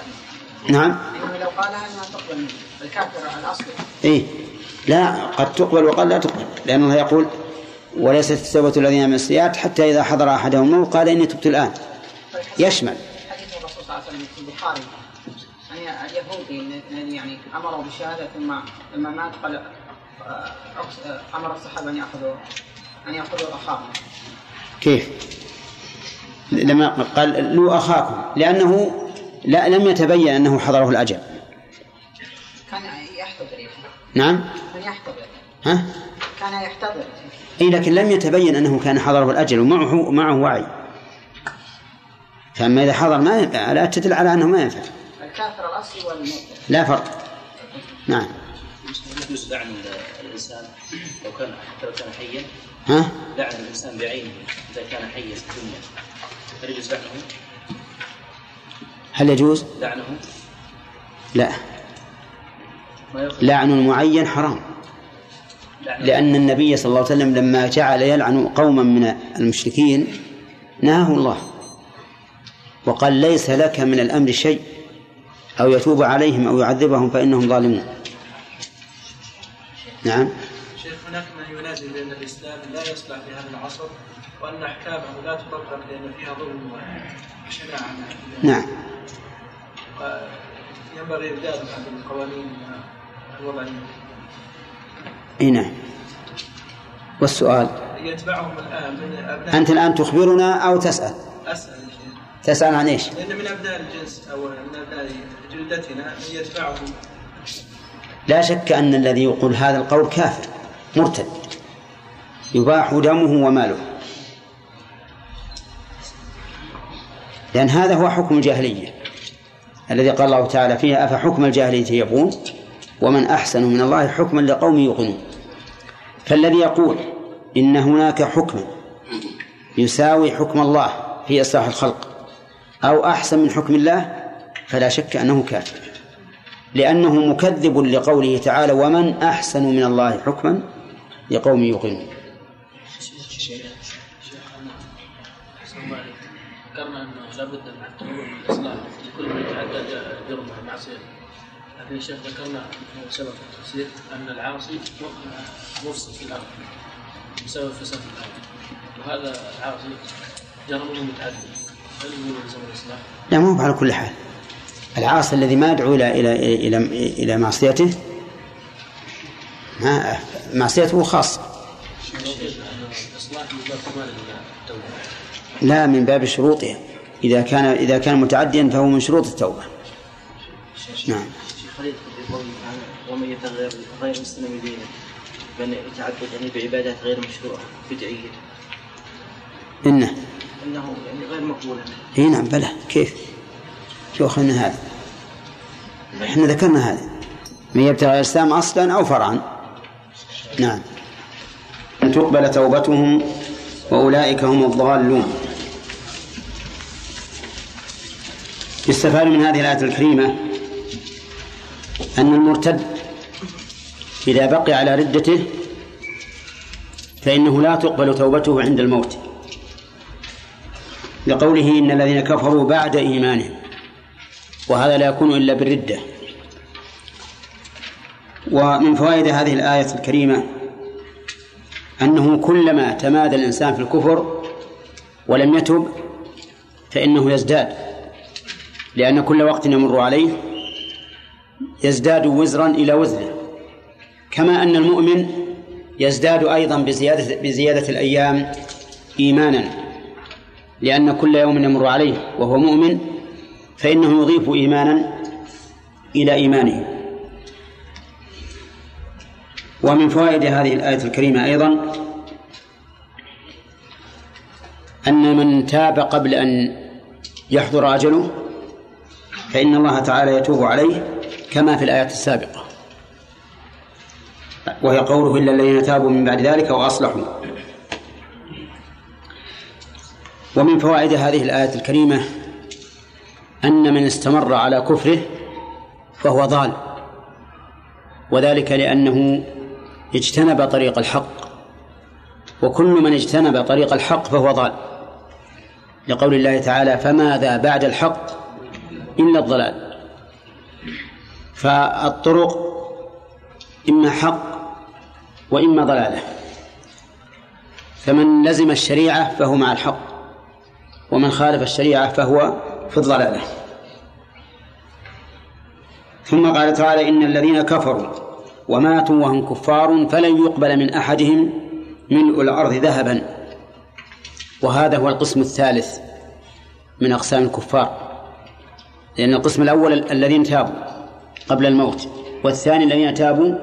نعم. انه لو قالها أنها تقبل منه الكافر الاصلي إيه. لا قد تقبل وقد لا تقبل لأنه يقول وليست التوبة الذين من السيئات حتى إذا حضر أحدهم الموت قال إني تبت الآن. يشمل. حديث الرسول صلى الله عليه وسلم في البخاري. ان اليهودي الذي يعني امروا بالشهاده ثم لما مات قال آه، آه، أمر الصحابة أن ياخذوا أن يأخذوا اخاهم كيف؟ لما قال لو أخاكم لأنه لا لم يتبين أنه حضره الأجل. كان يحتضر. نعم. كان يحتضر. ها؟ كان يحتضر. اي لكن لم يتبين أنه كان حضره الأجل ومعه معه وعي. فأما إذا حضر ما ينفع لا تدل على أنه ما ينفع. الكافر الاصلي والمبتدع لا فرق. نعم. يجوز لعن الإنسان لو كان حتى لو كان حيا. ها؟ لعن الإنسان بعينه إذا كان حيا في الدنيا. هل يجوز لعنه؟ هل يجوز؟ لعنه؟ لا. لعن معين حرام. لأن النبي صلى الله عليه وسلم لما جعل يلعن قوما من المشركين نهاه الله. وقال ليس لك من الأمر شيء أو يتوب عليهم أو يعذبهم فإنهم ظالمون. نعم. شيخ هناك من ينازل بأن الإسلام لا يصلح في هذا العصر وأن أحكامه لا تطبق لأن فيها ظلم وشناعة. نعم. ينبغي هذه القوانين الوضعية. إي نعم. والسؤال؟ يتبعهم الآن من أبناء أنت الآن تخبرنا أو تسأل؟ أسأل يا شيخ. تسأل عن إيش؟ لأن من أبناء الجنس أو من أبناء جلدتنا من يتبعهم. لا شك أن الذي يقول هذا القول كافر مرتد. يباح دمه وماله. لأن هذا هو حكم الجاهلية. الذي قال الله تعالى فيها أفحكم الجاهلية يبغون ومن أحسن من الله حكما لقوم يوقنون. فالذي يقول إن هناك حكما يساوي حكم الله في إصلاح الخلق أو أحسن من حكم الله فلا شك أنه كافر. لأنه مكذب لقوله تعالى ومن أحسن من الله حكما لقوم يوقنون. ذكرنا أنه لابد لكل من يتعدى جرمه معصيه لكن الشيخ ذكرنا في سبب التفسير أن العاصي مفسد في الأرض بسبب فساد الأرض. وهذا العاصي جرمه متعدد. هل يقول يلزم الإصلاح؟ لا مو على كل حال. العاصي الذي ما يدعو إلى إلى إلى إلى معصيته ما معصيته التوبه لا من باب شروطها. إذا كان إذا كان متعديا فهو من شروط التوبة. نعم. ومن يتغير غير مسلم دينه بأن يتعبد يعني بعبادات غير مشروعة بدعية. إنه. أنه يعني غير مقبولة. إي نعم بلى كيف؟ شو أخذنا هذا؟ إحنا ذكرنا هذا. من يبتغي الإسلام أصلا أو فرعا. نعم. أن تقبل توبتهم وأولئك هم الضالون. يستفاد من هذه الآية الكريمة أن المرتد إذا بقي على ردته فإنه لا تقبل توبته عند الموت. لقوله إن الذين كفروا بعد إيمانهم وهذا لا يكون إلا بالردة. ومن فوائد هذه الآية الكريمة أنه كلما تمادى الإنسان في الكفر ولم يتب فإنه يزداد. لأن كل وقت يمر عليه يزداد وزرا إلى وزره كما أن المؤمن يزداد أيضا بزيادة, بزيادة الأيام إيمانا لأن كل يوم يمر عليه وهو مؤمن فإنه يضيف إيمانا إلى إيمانه. ومن فوائد هذه الآية الكريمة أيضا أن من تاب قبل أن يحضر أجله فإن الله تعالى يتوب عليه كما في الآيات السابقة. وهي قوله إلا الذين تابوا من بعد ذلك وأصلحوا. ومن فوائد هذه الآية الكريمة أن من استمر على كفره فهو ضال. وذلك لأنه اجتنب طريق الحق. وكل من اجتنب طريق الحق فهو ضال. لقول الله تعالى فماذا بعد الحق إلا الضلال. فالطرق إما حق وإما ضلالة. فمن لزم الشريعة فهو مع الحق ومن خالف الشريعة فهو في الضلالة. ثم قال تعالى إن الذين كفروا وماتوا وهم كفار فلن يقبل من أحدهم ملء الأرض ذهبا. وهذا هو القسم الثالث من أقسام الكفار. لأن القسم الأول الذين تابوا قبل الموت والثاني الذين تابوا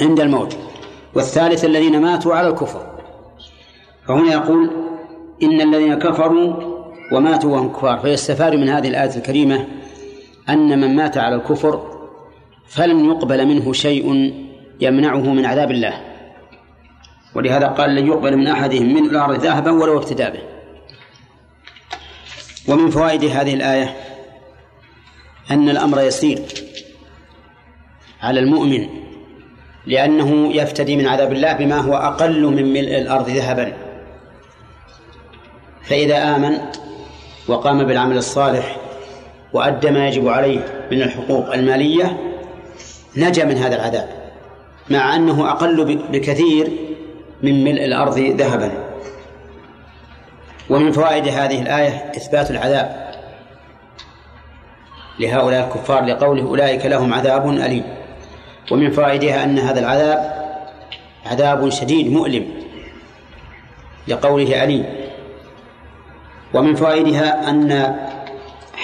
عند الموت والثالث الذين ماتوا على الكفر. فهنا يقول إن الذين كفروا وماتوا وهم كفار. فيستفاد من هذه الآية الكريمة أن من مات على الكفر فلن يقبل منه شيء يمنعه من عذاب الله. ولهذا قال لن يقبل من أحدهم من الأرض ذهبا ولو ابتدى به. ومن فوائد هذه الآية أن الأمر يسير على المؤمن لأنه يفتدي من عذاب الله بما هو أقل من ملء الأرض ذهبا. فإذا آمن وقام بالعمل الصالح وأدى ما يجب عليه من الحقوق المالية نجا من هذا العذاب مع أنه أقل بكثير من ملء الأرض ذهبا. ومن فوائد هذه الآية إثبات العذاب لهؤلاء الكفار لقوله أولئك لهم عذاب أليم. ومن فوائدها أن هذا العذاب عذاب شديد مؤلم لقوله أليم. ومن فوائدها أن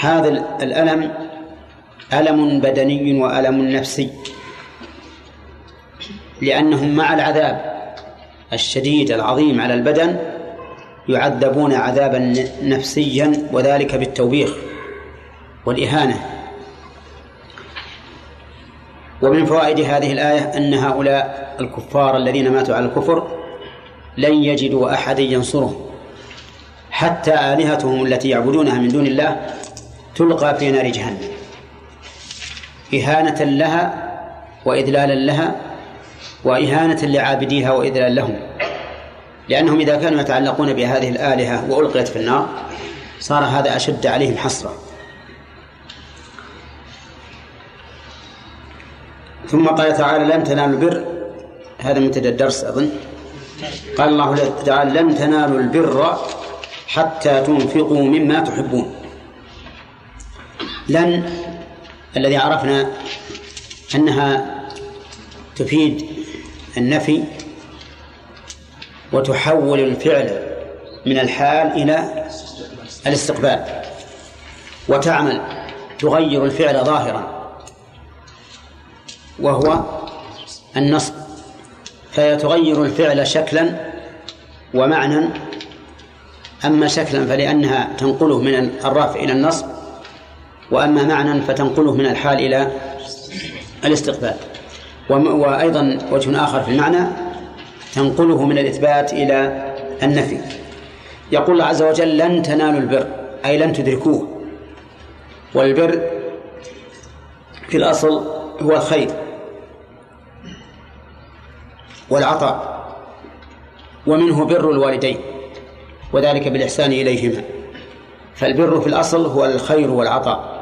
هذا الألم ألم بدني وألم نفسي لأنهم مع العذاب الشديد العظيم على البدن يعذبون عذابا نفسيا وذلك بالتوبيخ والإهانة. ومن فوائد هذه الآية أن هؤلاء الكفار الذين ماتوا على الكفر لن يجدوا أحدا ينصرهم. حتى آلهتهم التي يعبدونها من دون الله تلقى في نار جهنم. إهانة لها وإذلالا لها وإهانة لعابديها وإذلال لهم. لأنهم إذا كانوا يتعلقون بهذه الآلهة وألقيت في النار صار هذا أشد عليهم حسرة ثم قال تعالى لن تنالوا البر. هذا منتدى الدرس أظن. قال الله تعالى لن تنالوا البر حتى تنفقوا مما تحبون. لن الذي عرفنا أنها تفيد النفي وتحول الفعل من الحال إلى الاستقبال. وتعمل تغير الفعل ظاهرا وهو النصب. فهي تغير الفعل شكلا ومعنى أما شكلا فلأنها تنقله من الرفع إلى النصب وأما معنى فتنقله من الحال إلى الاستقبال. وأيضا وجه آخر في المعنى تنقله من الإثبات إلى النفي. يقول الله عز وجل لن تنالوا البر أي لن تدركوه. والبر في الأصل هو الخير والعطاء ومنه بر الوالدين وذلك بالإحسان إليهما. فالبر في الأصل هو الخير والعطاء.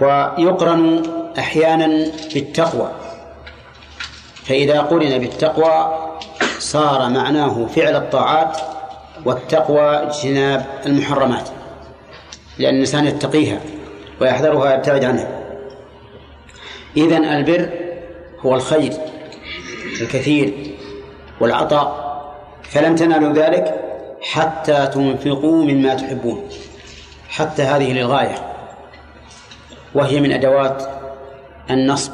ويقرن أحيانا بالتقوى. فإذا قرن بالتقوى صار معناه فعل الطاعات والتقوى اجتناب المحرمات لأن الإنسان يتقيها ويحذرها ويبتعد عنها. إذن البر هو الخير الكثير والعطاء فلن تنالوا ذلك حتى تنفقوا مما تحبون حتى هذه للغاية وهي من أدوات النصب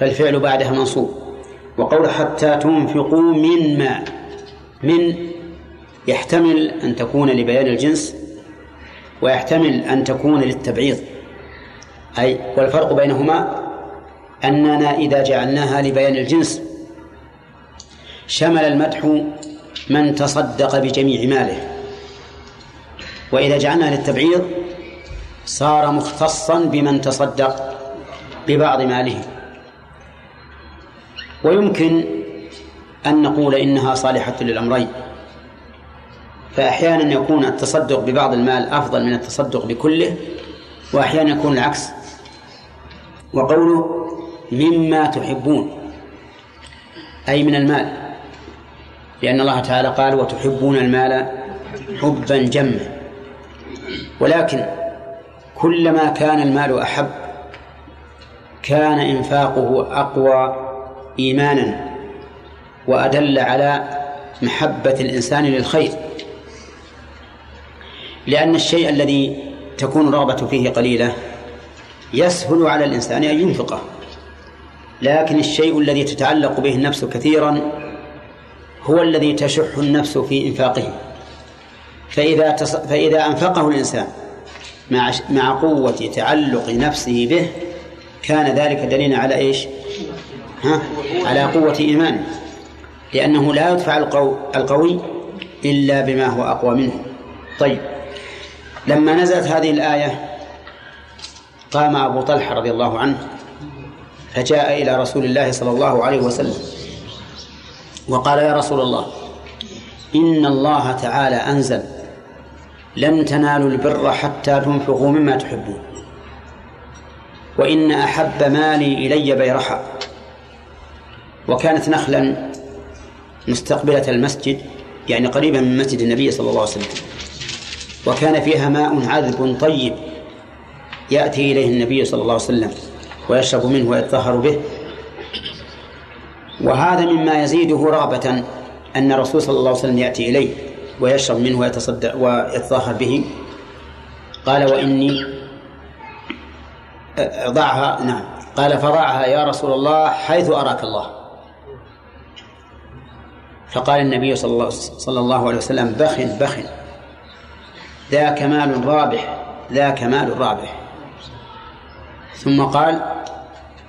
فالفعل بعدها منصوب. وقول حتى تنفقوا مما من يحتمل أن تكون لبيان الجنس ويحتمل أن تكون للتبعيض. أي والفرق بينهما أننا إذا جعلناها لبيان الجنس شمل المدح من تصدق بجميع ماله. وإذا جعلناها للتبعيض صار مختصا بمن تصدق ببعض ماله. ويمكن أن نقول إنها صالحة للأمرين. فأحيانا يكون التصدق ببعض المال أفضل من التصدق بكله وأحيانا يكون العكس. وقوله مما تحبون أي من المال. لأن الله تعالى قال وتحبون المال حبا جما ولكن كلما كان المال أحب كان إنفاقه أقوى إيمانا وأدل على محبة الإنسان للخير. لأن الشيء الذي تكون الرغبة فيه قليلة يسهل على الإنسان أن ينفقه. لكن الشيء الذي تتعلق به النفس كثيرا هو الذي تشح النفس في إنفاقه. فإذا تص... فإذا أنفقه الإنسان مع مع قوة تعلق نفسه به كان ذلك دليلا على إيش؟ ها؟ على قوة إيمانه لأنه لا يدفع القو... القوي إلا بما هو أقوى منه. طيب. لما نزلت هذه الآية قام أبو طلحة رضي الله عنه فجاء إلى رسول الله صلى الله عليه وسلم وقال يا رسول الله إن الله تعالى أنزل لن تنالوا البر حتى تنفقوا مما تحبون وإن أحب مالي إلي بيرحا وكانت نخلا مستقبلة المسجد يعني قريبا من مسجد النبي صلى الله عليه وسلم. وكان فيها ماء عذب طيب يأتي إليه النبي صلى الله عليه وسلم ويشرب منه ويتطهر به. وهذا مما يزيده رغبة أن الرسول صلى الله عليه وسلم يأتي إليه ويشرب منه ويتصدق ويتطهر به. قال وإني ضعها نعم. قال فضعها يا رسول الله حيث أراك الله. فقال النبي صلى الله, صلى الله عليه وسلم بخ بخ ذاك مال رابح ذاك مال رابح. ثم قال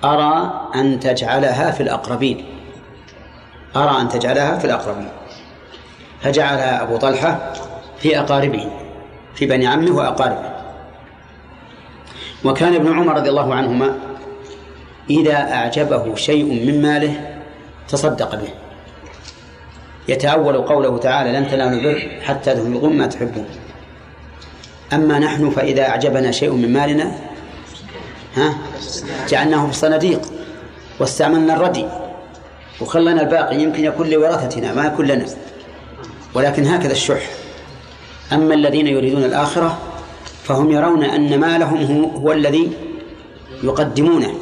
أرى أن تجعلها في الأقربين. أرى أن تجعلها في الأقربين. فجعلها أبو طلحة في أقاربه في بني عمه وأقاربه. وكان ابن عمر رضي الله عنهما إذا أعجبه شيء من ماله تصدق به. يتأول قوله تعالى لن تنالوا البر حتى تنفقوا ما تحبون. أما نحن فإذا أعجبنا شيء من مالنا ها جعلناه في الصناديق واستعملنا الردي وخلنا الباقي يمكن يكون لورثتنا ما يكون لنا. ولكن هكذا الشح. أما الذين يريدون الآخرة فهم يرون أن مالهم هو الذي يقدمونه.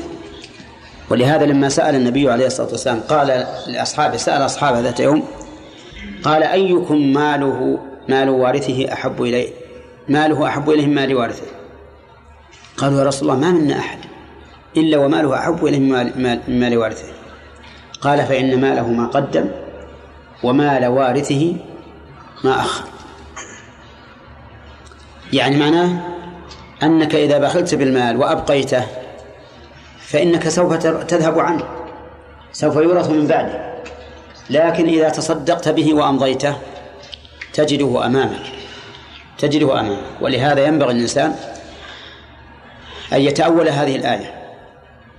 ولهذا لما سأل النبي عليه الصلاة والسلام قال لأصحابه سأل أصحابه ذات يوم قال أيكم ماله مال وارثه أحب إليه ماله أحب إليه من مال وارثه. قالوا يا رسول الله ما منا أحد إلا وماله أحب إليه من مال وارثه. قال فإن ماله ما قدم ومال وارثه ما أخر. يعني معناه أنك إذا بخلت بالمال وأبقيته فإنك سوف تذهب عنه سوف يورث من بعده. لكن إذا تصدقت به وأمضيته تجده أمامك تجده أمامك. ولهذا ينبغي الإنسان أن يتأول هذه الآية.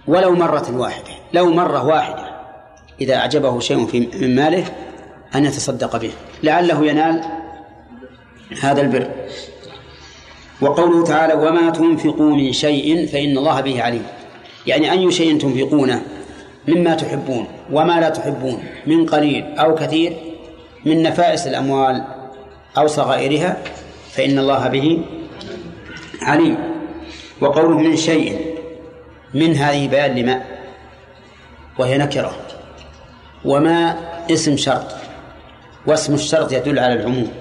ولو مرة واحدة لو مرة واحدة إذا أعجبه شيء في من ماله أن يتصدق به لعله ينال هذا البر. وقوله تعالى وما تنفقوا من شيء فإن الله به عليم. يعني أي شيء تنفقونه مما تحبون وما لا تحبون من قليل أو كثير من نفائس الأموال أو صغائرها فإن الله به عليم. وقوله من شيء من هذه بيان لما؟ وهي نكرة. وما اسم شرط واسم الشرط يدل على العموم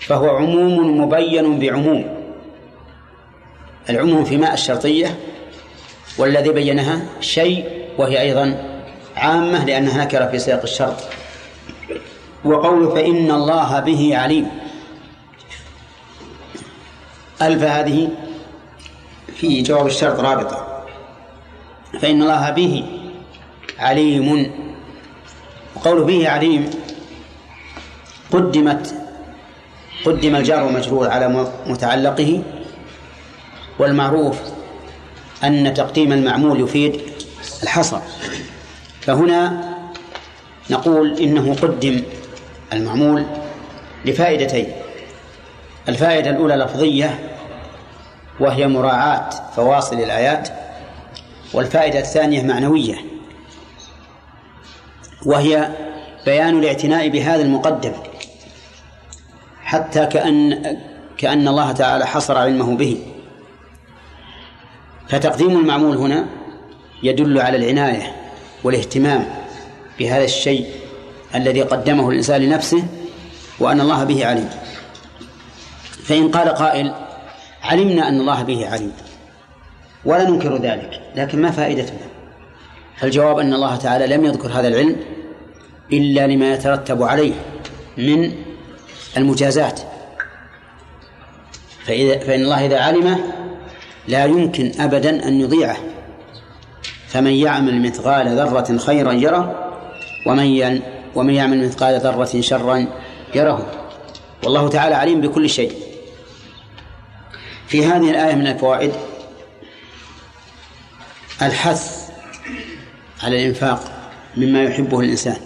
فهو عموم مبين بعموم. العموم في ماء الشرطية والذي بينها شيء وهي أيضا عامة لأنها نكرة في سياق الشرط. وقوله فإن الله به عليم. ألف هذه في جواب الشرط رابطة. فإن الله به عليم. وقوله به عليم قدمت قدم الجار والمجرور على متعلقه والمعروف أن تقديم المعمول يفيد الحصر فهنا نقول إنه قدم المعمول لفائدتين. الفائدة الأولى لفظية وهي مراعاة فواصل الآيات والفائدة الثانية معنوية وهي بيان الاعتناء بهذا المقدم حتى كأن كأن الله تعالى حصر علمه به. فتقديم المعمول هنا يدل على العناية والاهتمام بهذا الشيء الذي قدمه الإنسان لنفسه وأن الله به عليم. فإن قال قائل علمنا أن الله به عليم. ولا ننكر ذلك لكن ما فائدته فالجواب أن الله تعالى لم يذكر هذا العلم إلا لما يترتب عليه من المجازات. فإذا فإن الله إذا علمه لا يمكن أبدا أن يضيعه. فمن يعمل مثقال ذرة خيرا يره ومن ومن يعمل مثقال ذرة شرا يره. والله تعالى عليم بكل شيء. في هذه الآية من الفوائد الحث على الإنفاق مما يحبه الإنسان.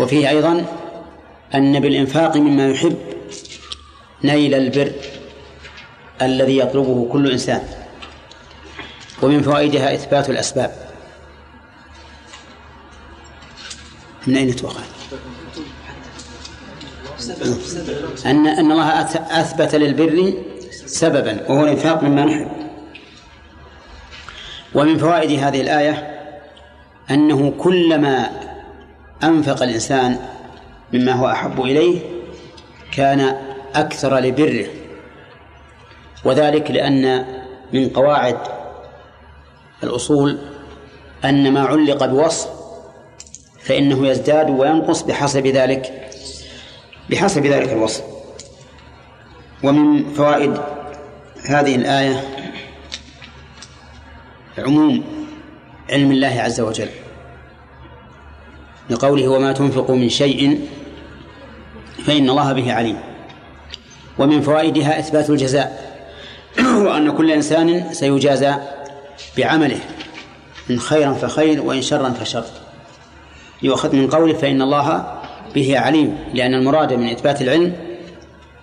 وفيه أيضا أن بالإنفاق مما يحب نيل البر الذي يطلبه كل إنسان. ومن فوائدها إثبات الأسباب. من أين تؤخذ؟ أن أن الله أثبت للبر سببا وهو الإنفاق مما نحب ومن فوائد هذه الآية أنه كلما أنفق الإنسان مما هو أحب إليه كان أكثر لبره. وذلك لأن من قواعد الأصول أن ما علق بوصف فإنه يزداد وينقص بحسب ذلك بحسب ذلك الوصف. ومن فوائد هذه الآية عموم علم الله عز وجل لقوله وما تنفقوا من شيء فإن الله به عليم. ومن فوائدها إثبات الجزاء وأن كل إنسان سيجازى بعمله إن خيرا فخير وإن شرا فشر. يؤخذ من قوله فإن الله به عليم لأن المراد من إثبات العلم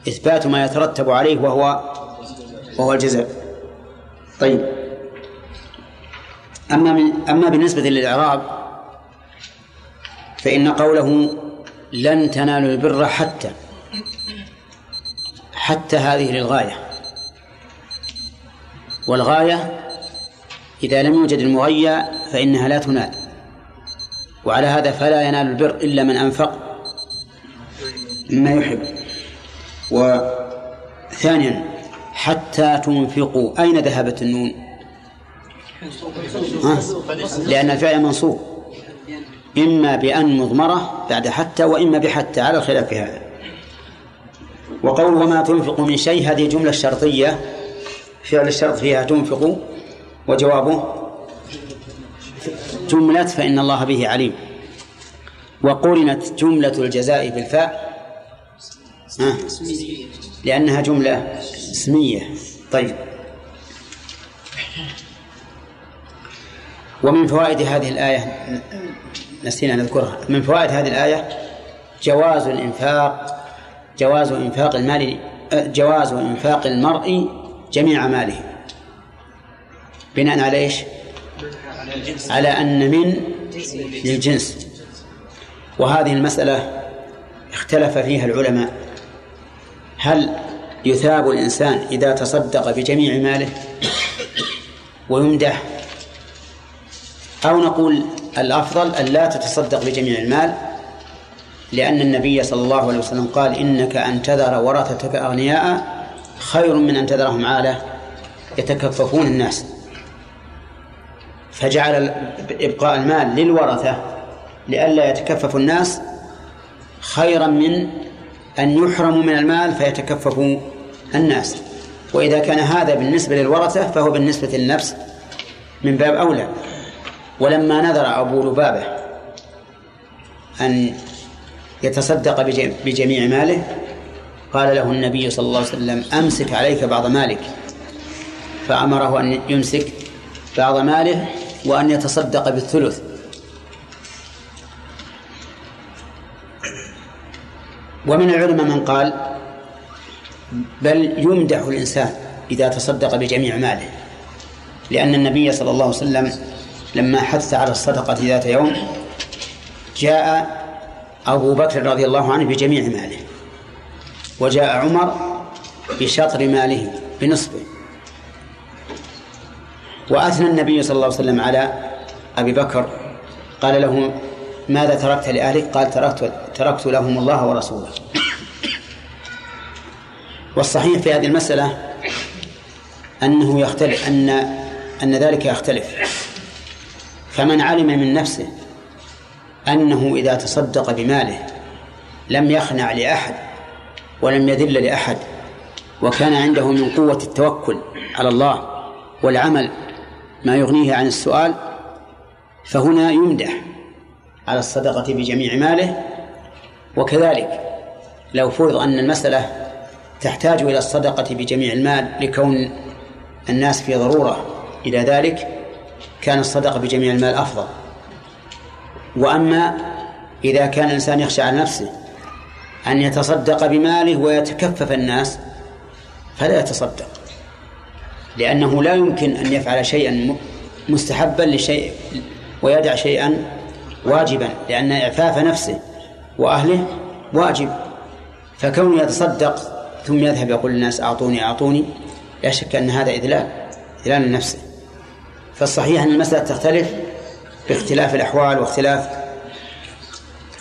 إثبات ما يترتب عليه وهو وهو الجزاء طيب. أما من أما بالنسبة للإعراب فإن قوله لن تنالوا البر حتى حتى هذه للغاية. والغاية إذا لم يوجد المغيى فإنها لا تنال. وعلى هذا فلا ينال البر إلا من أنفق مما يحب. وثانيا حتى تنفقوا. أين ذهبت النون؟ ها؟ لأن الفعل منصوب. إما بأن مضمرة بعد حتى وإما بحتى على الخلاف هذا. وقول وما تنفق من شيء هذه جملة شرطية. فعل الشرط فيها تنفق. وجوابه جملة فإن الله به عليم. وقرنت جملة الجزاء بالفاء. لأنها جملة اسمية. طيب. ومن فوائد هذه الآية نسينا نذكرها. من فوائد هذه الآية جواز الإنفاق جواز إنفاق المال جواز إنفاق المرء جميع ماله بناء على إيش؟ على أن من؟ للجنس. وهذه المسألة اختلف فيها العلماء. هل يثاب الإنسان إذا تصدق بجميع ماله ويمدح؟ أو نقول الأفضل أن لا تتصدق بجميع المال لأن النبي صلى الله عليه وسلم قال إنك أن تذر ورثتك أغنياء خير من أن تذرهم عالة. يتكففون الناس. فجعل إبقاء المال للورثة لئلا يتكفف الناس خيرا من أن يحرموا من المال فيتكففوا الناس. وإذا كان هذا بالنسبة للورثة فهو بالنسبة للنفس من باب أولى. ولما نذر أبو لبابة أن يتصدق بجميع ماله قال له النبي صلى الله عليه وسلم أمسك عليك بعض مالك. فأمره أن يمسك بعض ماله وأن يتصدق بالثلث. ومن العلماء من قال بل يمدح الإنسان إذا تصدق بجميع ماله لأن النبي صلى الله عليه وسلم لما حث على الصدقة ذات يوم جاء أبو بكر رضي الله عنه بجميع ماله وجاء عمر بشطر ماله بنصفه. وأثنى النبي صلى الله عليه وسلم على أبي بكر قال له ماذا تركت لأهلك؟ قال تركت تركت لهم الله ورسوله. والصحيح في هذه المسألة أنه يختلف أن أن ذلك يختلف. فمن علم من نفسه أنه إذا تصدق بماله لم يخنع لأحد ولم يذل لأحد وكان عنده من قوة التوكل على الله والعمل ما يغنيه عن السؤال فهنا يمدح على الصدقة بجميع ماله. وكذلك لو فرض أن المسألة تحتاج إلى الصدقة بجميع المال لكون الناس في ضرورة إلى ذلك كان الصدقة بجميع المال أفضل. وأما إذا كان الإنسان يخشى على نفسه أن يتصدق بماله ويتكفف الناس فلا يتصدق. لأنه لا يمكن أن يفعل شيئا مستحبا لشيء ويدع شيئا واجبا لأن إعفاف نفسه وأهله واجب. فكونه يتصدق ثم يذهب يقول للناس أعطوني أعطوني لا شك أن هذا إذلال إذلال لنفسه. فالصحيح أن المسألة تختلف باختلاف الأحوال واختلاف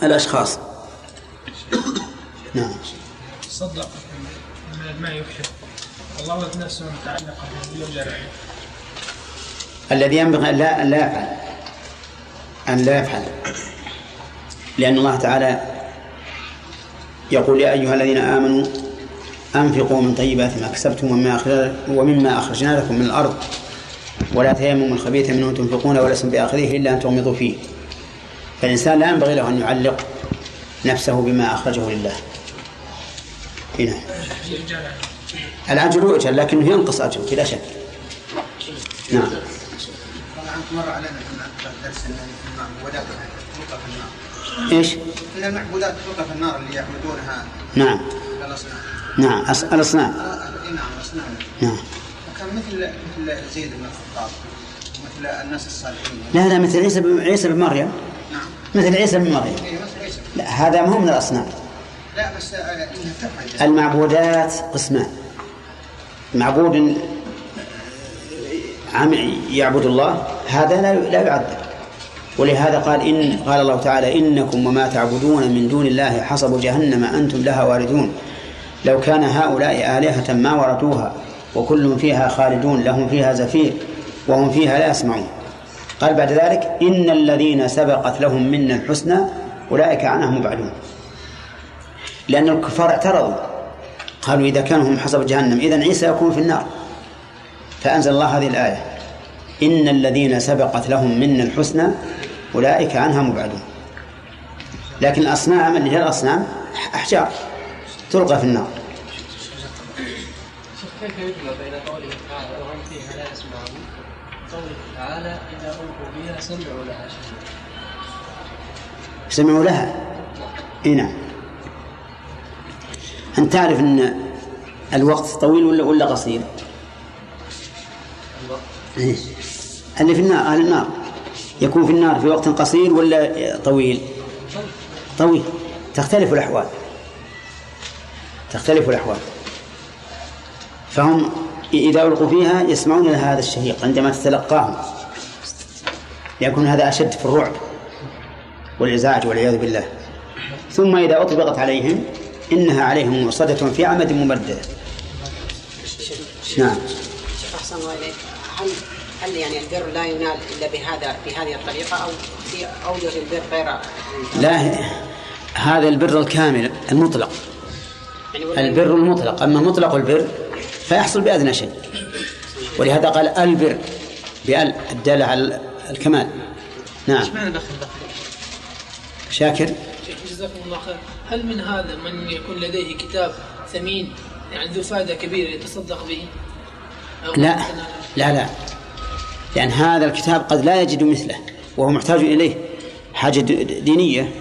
الأشخاص. نعم. صدق. ما يكشف الله نفسه متعلقة بالجرع الذي ينبغي أن لا أن لا يفعل. أن لا يفعل. لأن الله تعالى يقول يا أيها الذين آمنوا أنفقوا من طيبات ما كسبتم ومما ومما أخرجنا لكم من الأرض. ولا تيمموا الخبيث منه تنفقون ولستم بآخذه إلا أن تغمضوا فيه. فالإنسان لا ينبغي له أن يعلق نفسه بما أخرجه لله. هنا. العجل يؤجر لكنه ينقص أجره بلا شك. نعم. مر علينا في درس المعبودات تلقى في النار إيش؟ ان المعبودات تلقى في النار اللي يعبدونها نعم. الاصنام نعم الأصنام آه، نعم الأصنام. نعم. وكان مثل مثل زيد بن الخطاب مثل الناس الصالحين لا لا مثل عيسى عيسى بن مريم. نعم. مثل عيسى بن مريم. لا هذا ما هو من الأصنام. لا آه، المعبودات قسمان معبود عم يعبد الله هذا لا لا يعذب ولهذا قال إن قال الله تعالى إنكم وما تعبدون من دون الله حصب جهنم أنتم لها واردون. لو كان هؤلاء آلهة ما وردوها وكل فيها خالدون لهم فيها زفير وهم فيها لا يسمعون. قال بعد ذلك إن الذين سبقت لهم منا الحسنى أولئك عنها مبعدون. لأن الكفار اعترضوا. قالوا إذا كانوا هم حسب جهنم إذن عيسى يكون في النار. فأنزل الله هذه الآية. إن الذين سبقت لهم منا الحسنى أولئك عنها مبعدون. لكن الأصنام اللي هي الأصنام أحجار تلقى في النار. كيف يجمع بين قوله تعالى وهم فيها لا يسمعون قوله تعالى إذا ألقوا فيها سمعوا لها شيئا سمعوا لها. اي نعم. أن تعرف أن الوقت طويل ولا ولا قصير؟ إيه؟ اللي في النار أهل النار يكون في النار في وقت قصير ولا طويل؟ طويل تختلف الأحوال تختلف الأحوال فهم إذا ألقوا فيها يسمعون هذا الشهيق عندما تتلقاهم يكون هذا أشد في الرعب والإزعاج والعياذ بالله ثم إذا أطبقت عليهم إنها عليهم مؤصدة في عمد ممددة نعم. شيخ أحسن الله إليك. هل هل يعني البر لا ينال إلا بهذا بهذه الطريقة أو في أوجه البر غير لا هذا البر الكامل المطلق. البر المطلق. أما مطلق البر فيحصل بأدنى شيء. ولهذا قال البر بأل الدالة على الكمال. نعم؟ شاكر. شيخ جزاكم الله خير. هل من هذا من يكون لديه كتاب ثمين يعني ذو فائدة كبيرة يتصدق به؟ لا. لا لا. لأن هذا الكتاب قد لا يجد مثله وهو محتاج إليه. حاجة دينية.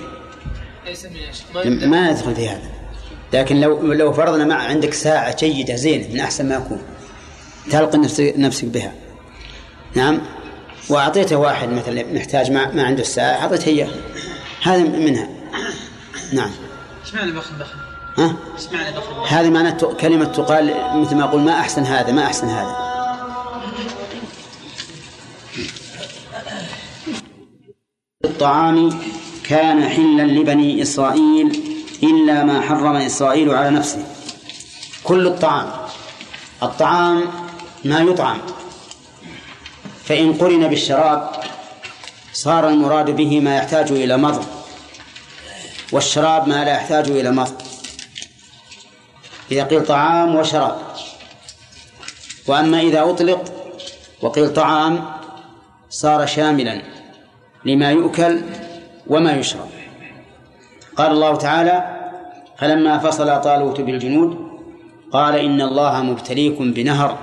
ما يدخل في هذا. لكن لو لو فرضنا مع عندك ساعة جيدة زينة من أحسن ما يكون تلقي نفسك نفسك بها. نعم. وأعطيته واحد مثلا محتاج ما, ما عنده الساعة أعطيته إياه. هذا منها. نعم. بخل بخل؟ ها؟ بخل بخل؟ هذه معنى كلمة تقال مثل ما أقول ما أحسن هذا ما أحسن هذا. الطعام كان حلا لبني إسرائيل إلا ما حرم إسرائيل على نفسه. كل الطعام. الطعام ما يطعم. فإن قرن بالشراب صار المراد به ما يحتاج إلى مضغ والشراب ما لا يحتاج إلى مضغ إذا قيل طعام وشراب. وأما إذا أطلق وقيل طعام صار شاملا لما يؤكل وما يشرب. قال الله تعالى فلما فصل طالوت بالجنود قال إن الله مبتليكم بنهر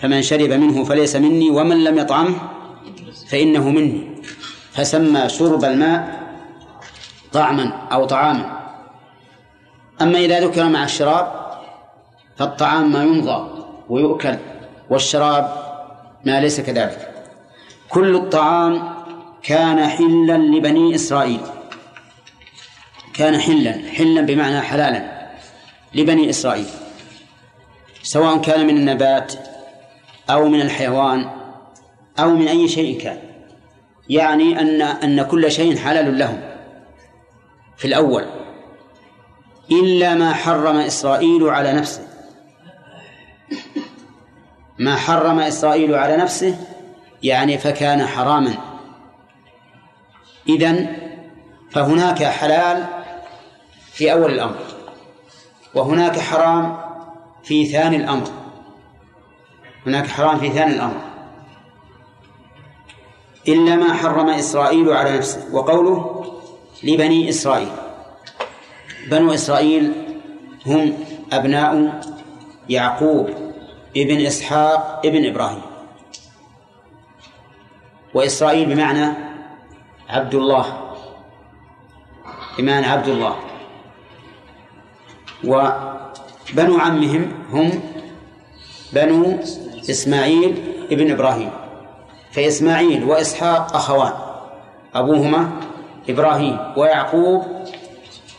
فمن شرب منه فليس مني ومن لم يطعمه فإنه مني. فسمى شرب الماء طعما أو طعاما. أما إذا ذكر مع الشراب فالطعام ما يمضى ويؤكل والشراب ما ليس كذلك. كل الطعام كان حلا لبني إسرائيل. كان حلا حلا بمعنى حلالا لبني إسرائيل. سواء كان من النبات أو من الحيوان أو من أي شيء كان. يعني أن أن كل شيء حلال لهم. في الأول. إلا ما حرم إسرائيل على نفسه. ما حرم إسرائيل على نفسه يعني فكان حراما. إذن فهناك حلال في أول الأمر وهناك حرام في ثاني الأمر. هناك حرام في ثاني الأمر. إلا ما حرم إسرائيل على نفسه. وقوله لبني إسرائيل. بنو إسرائيل هم أبناء يعقوب ابن إسحاق ابن إبراهيم. وإسرائيل بمعنى عبد الله. بمعنى عبد الله. وبنو عمهم هم بنو إسماعيل ابن إبراهيم. فإسماعيل وإسحاق أخوان. أبوهما إبراهيم ويعقوب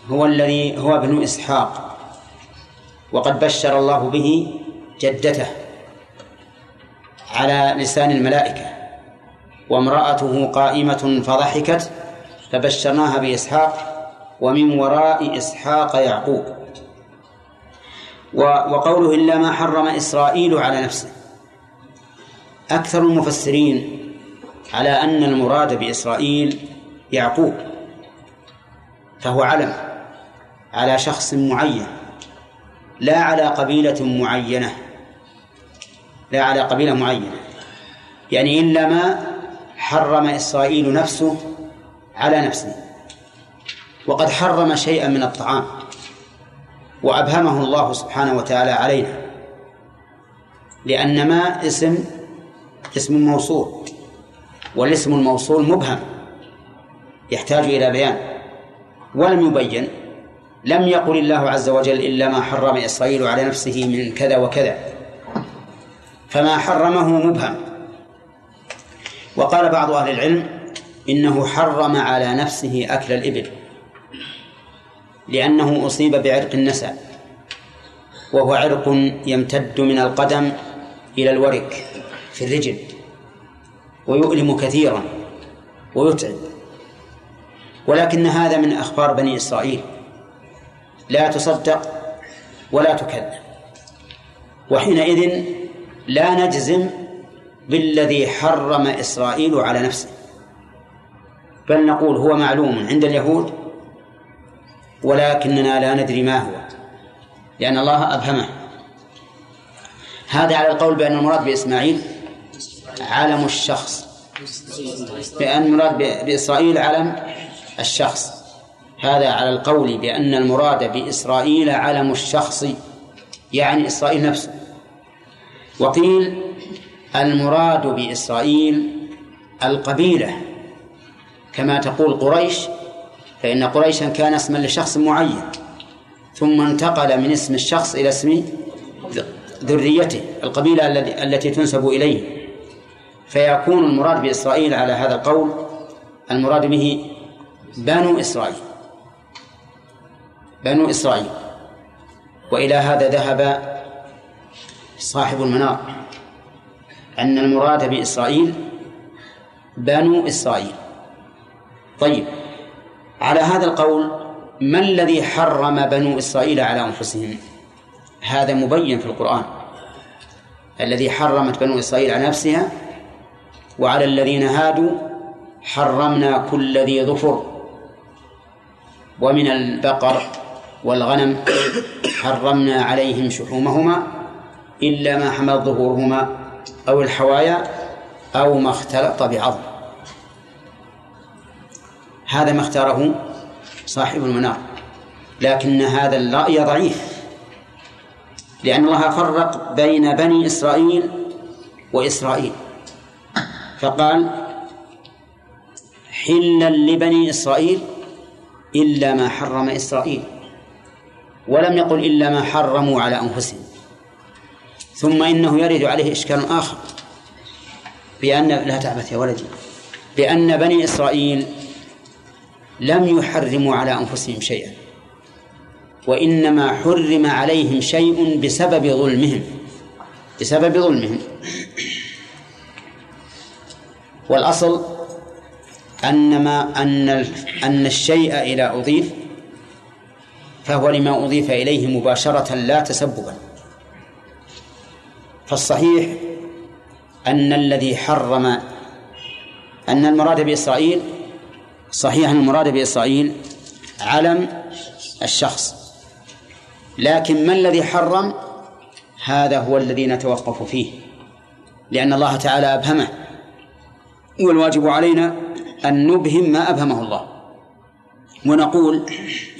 هو الذي هو ابن إسحاق. وقد بشر الله به جدته على لسان الملائكة وامرأته قائمة فضحكت فبشرناها بإسحاق ومن وراء إسحاق يعقوب. وقوله إلا ما حرم إسرائيل على نفسه. أكثر المفسرين على أن المراد بإسرائيل يعقوب فهو علم على شخص معين لا على قبيلة معينة لا على قبيلة معينة. يعني إلا ما حرم إسرائيل نفسه على نفسه وقد حرم شيئا من الطعام وأبهمه الله سبحانه وتعالى علينا لأن ما اسم اسم موصول والاسم الموصول مبهم. يحتاج إلى بيان. ولم يبين لم يقل الله عز وجل إلا ما حرم إسرائيل على نفسه من كذا وكذا. فما حرمه مبهم. وقال بعض أهل العلم إنه حرم على نفسه أكل الإبل لأنه أصيب بعرق النسع وهو عرق يمتد من القدم إلى الورك في الرجل ويؤلم كثيرا ويتعب. ولكن هذا من أخبار بني إسرائيل. لا تصدق ولا تكذب. وحينئذ لا نجزم بالذي حرم إسرائيل على نفسه. بل نقول هو معلوم عند اليهود ولكننا لا ندري ما هو لأن الله أبهمه. هذا على القول بأن المراد بإسماعيل علم الشخص. بأن المراد بإسرائيل علم الشخص. هذا على القول بأن المراد بإسرائيل علم الشخص يعني إسرائيل نفسه. وقيل المراد بإسرائيل القبيلة. كما تقول قريش فإن قريشا كان اسما لشخص معين ثم انتقل من اسم الشخص إلى اسم ذريته القبيلة التي تنسب إليه. فيكون المراد بإسرائيل على هذا القول المراد به بنو إسرائيل. بنو إسرائيل. وإلى هذا ذهب صاحب المنار. أن المراد بإسرائيل بنو إسرائيل. طيب على هذا القول ما الذي حرم بنو إسرائيل على أنفسهم؟ هذا مبين في القرآن. الذي حرمت بنو إسرائيل على نفسها وعلى الذين هادوا حرمنا كل ذي ظفر. ومن البقر والغنم حرمنا عليهم شحومهما إلا ما حملت ظهورهما أو الحوايا أو ما اختلط بعظم. هذا ما اختاره صاحب المنار. لكن هذا الرأي ضعيف. لأن الله فرق بين بني إسرائيل وإسرائيل. فقال حلا لبني إسرائيل إلا ما حرم إسرائيل ولم يقل إلا ما حرموا على أنفسهم. ثم إنه يرد عليه إشكال آخر بأن لا تعبث يا ولدي بأن بني إسرائيل لم يحرموا على أنفسهم شيئا وإنما حرم عليهم شيء بسبب ظلمهم بسبب ظلمهم. والأصل أن ما أن أن الشيء إذا أضيف فهو لما أضيف إليه مباشرة لا تسببا. فالصحيح أن الذي حرم أن المراد بإسرائيل صحيح أن المراد بإسرائيل علم الشخص. لكن ما الذي حرم؟ هذا هو الذي نتوقف فيه لأن الله تعالى أبهمه. والواجب علينا أن نبهم ما أبهمه الله. ونقول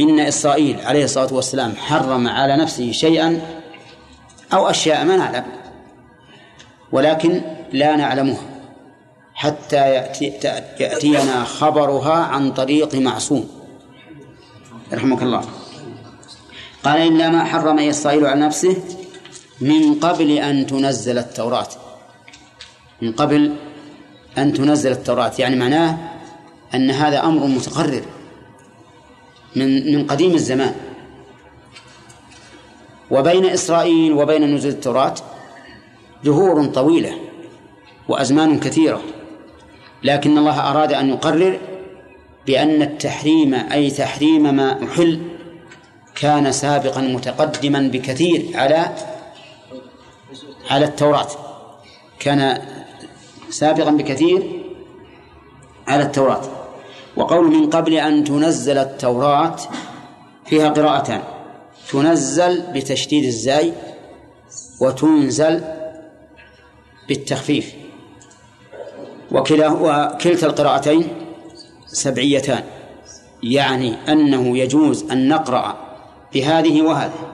إن إسرائيل عليه الصلاة والسلام حرم على نفسه شيئا أو أشياء ما نعلم ولكن لا نعلمها حتى يأتي يأتينا خبرها عن طريق معصوم. رحمك الله. قال إلا ما حرم إسرائيل على نفسه من قبل أن تنزل التوراة. من قبل أن تنزل التوراة. يعني معناه أن هذا أمر متقرر من من قديم الزمان. وبين إسرائيل وبين نزول التوراة دهور طويلة وأزمان كثيرة لكن الله أراد أن يقرر بأن التحريم أي تحريم ما أحل كان سابقا متقدما بكثير على على التوراة. كان سابقا بكثير على التوراة. وقول من قبل أن تنزل التوراة فيها قراءتان تنزل بتشديد الزاي وتنزل بالتخفيف. وكلا وكلتا القراءتين سبعيتان. يعني أنه يجوز أن نقرأ بهذه وهذه.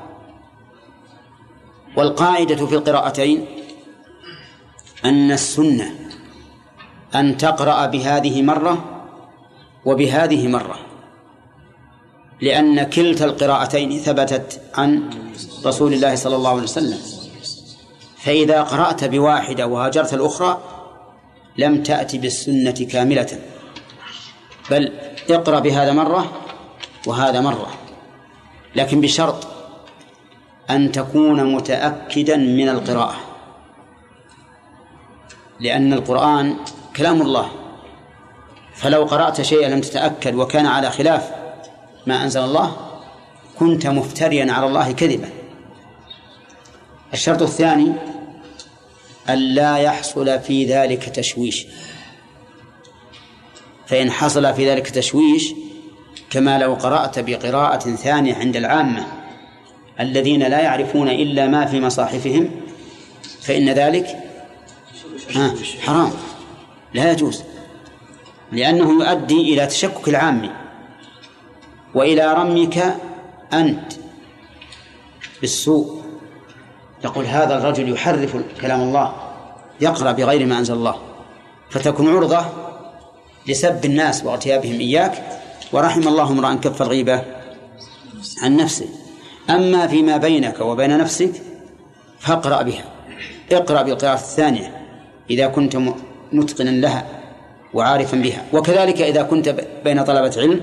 والقاعدة في القراءتين أن السنة أن تقرأ بهذه مرة وبهذه مرة لأن كلتا القراءتين ثبتت عن رسول الله صلى الله عليه وسلم. فإذا قرأت بواحدة وهاجرت الأخرى لم تأتي بالسنة كاملة بل اقرأ بهذا مرة وهذا مرة. لكن بشرط أن تكون متأكدا من القراءة لأن القرآن كلام الله. فلو قرأت شيئا لم تتأكد وكان على خلاف ما أنزل الله كنت مفتريا على الله كذبا. الشرط الثاني أن لا يحصل في ذلك تشويش. فإن حصل في ذلك تشويش كما لو قرأت بقراءة ثانية عند العامة الذين لا يعرفون إلا ما في مصاحفهم فإن ذلك حرام. لا يجوز لأنه يؤدي إلى تشكك العام وإلى رميك أنت بالسوء. يقول هذا الرجل يحرف كلام الله يقرأ بغير ما أنزل الله فتكون عرضة لسب الناس واغتيابهم إياك ورحم الله امرأ كف الغيبة عن نفسه. أما فيما بينك وبين نفسك فاقرأ بها اقرأ بالقراءة الثانية إذا كنت متقنا لها وعارفا بها. وكذلك إذا كنت بين طلبة علم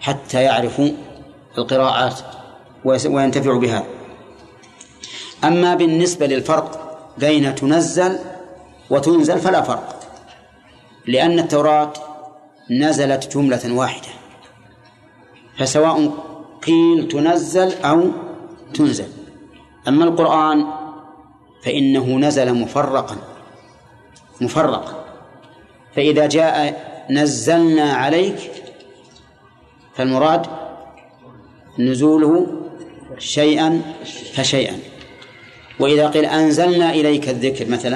حتى يعرفوا القراءات وينتفعوا بها. أما بالنسبة للفرق بين تنزل وتنزل فلا فرق لأن التوراة نزلت جملة واحدة. فسواء قيل تنزل أو تنزل. أما القرآن فإنه نزل مفرقا. مفرق. فإذا جاء نزلنا عليك فالمراد نزوله شيئا فشيئا. وإذا قيل أنزلنا إليك الذكر مثلا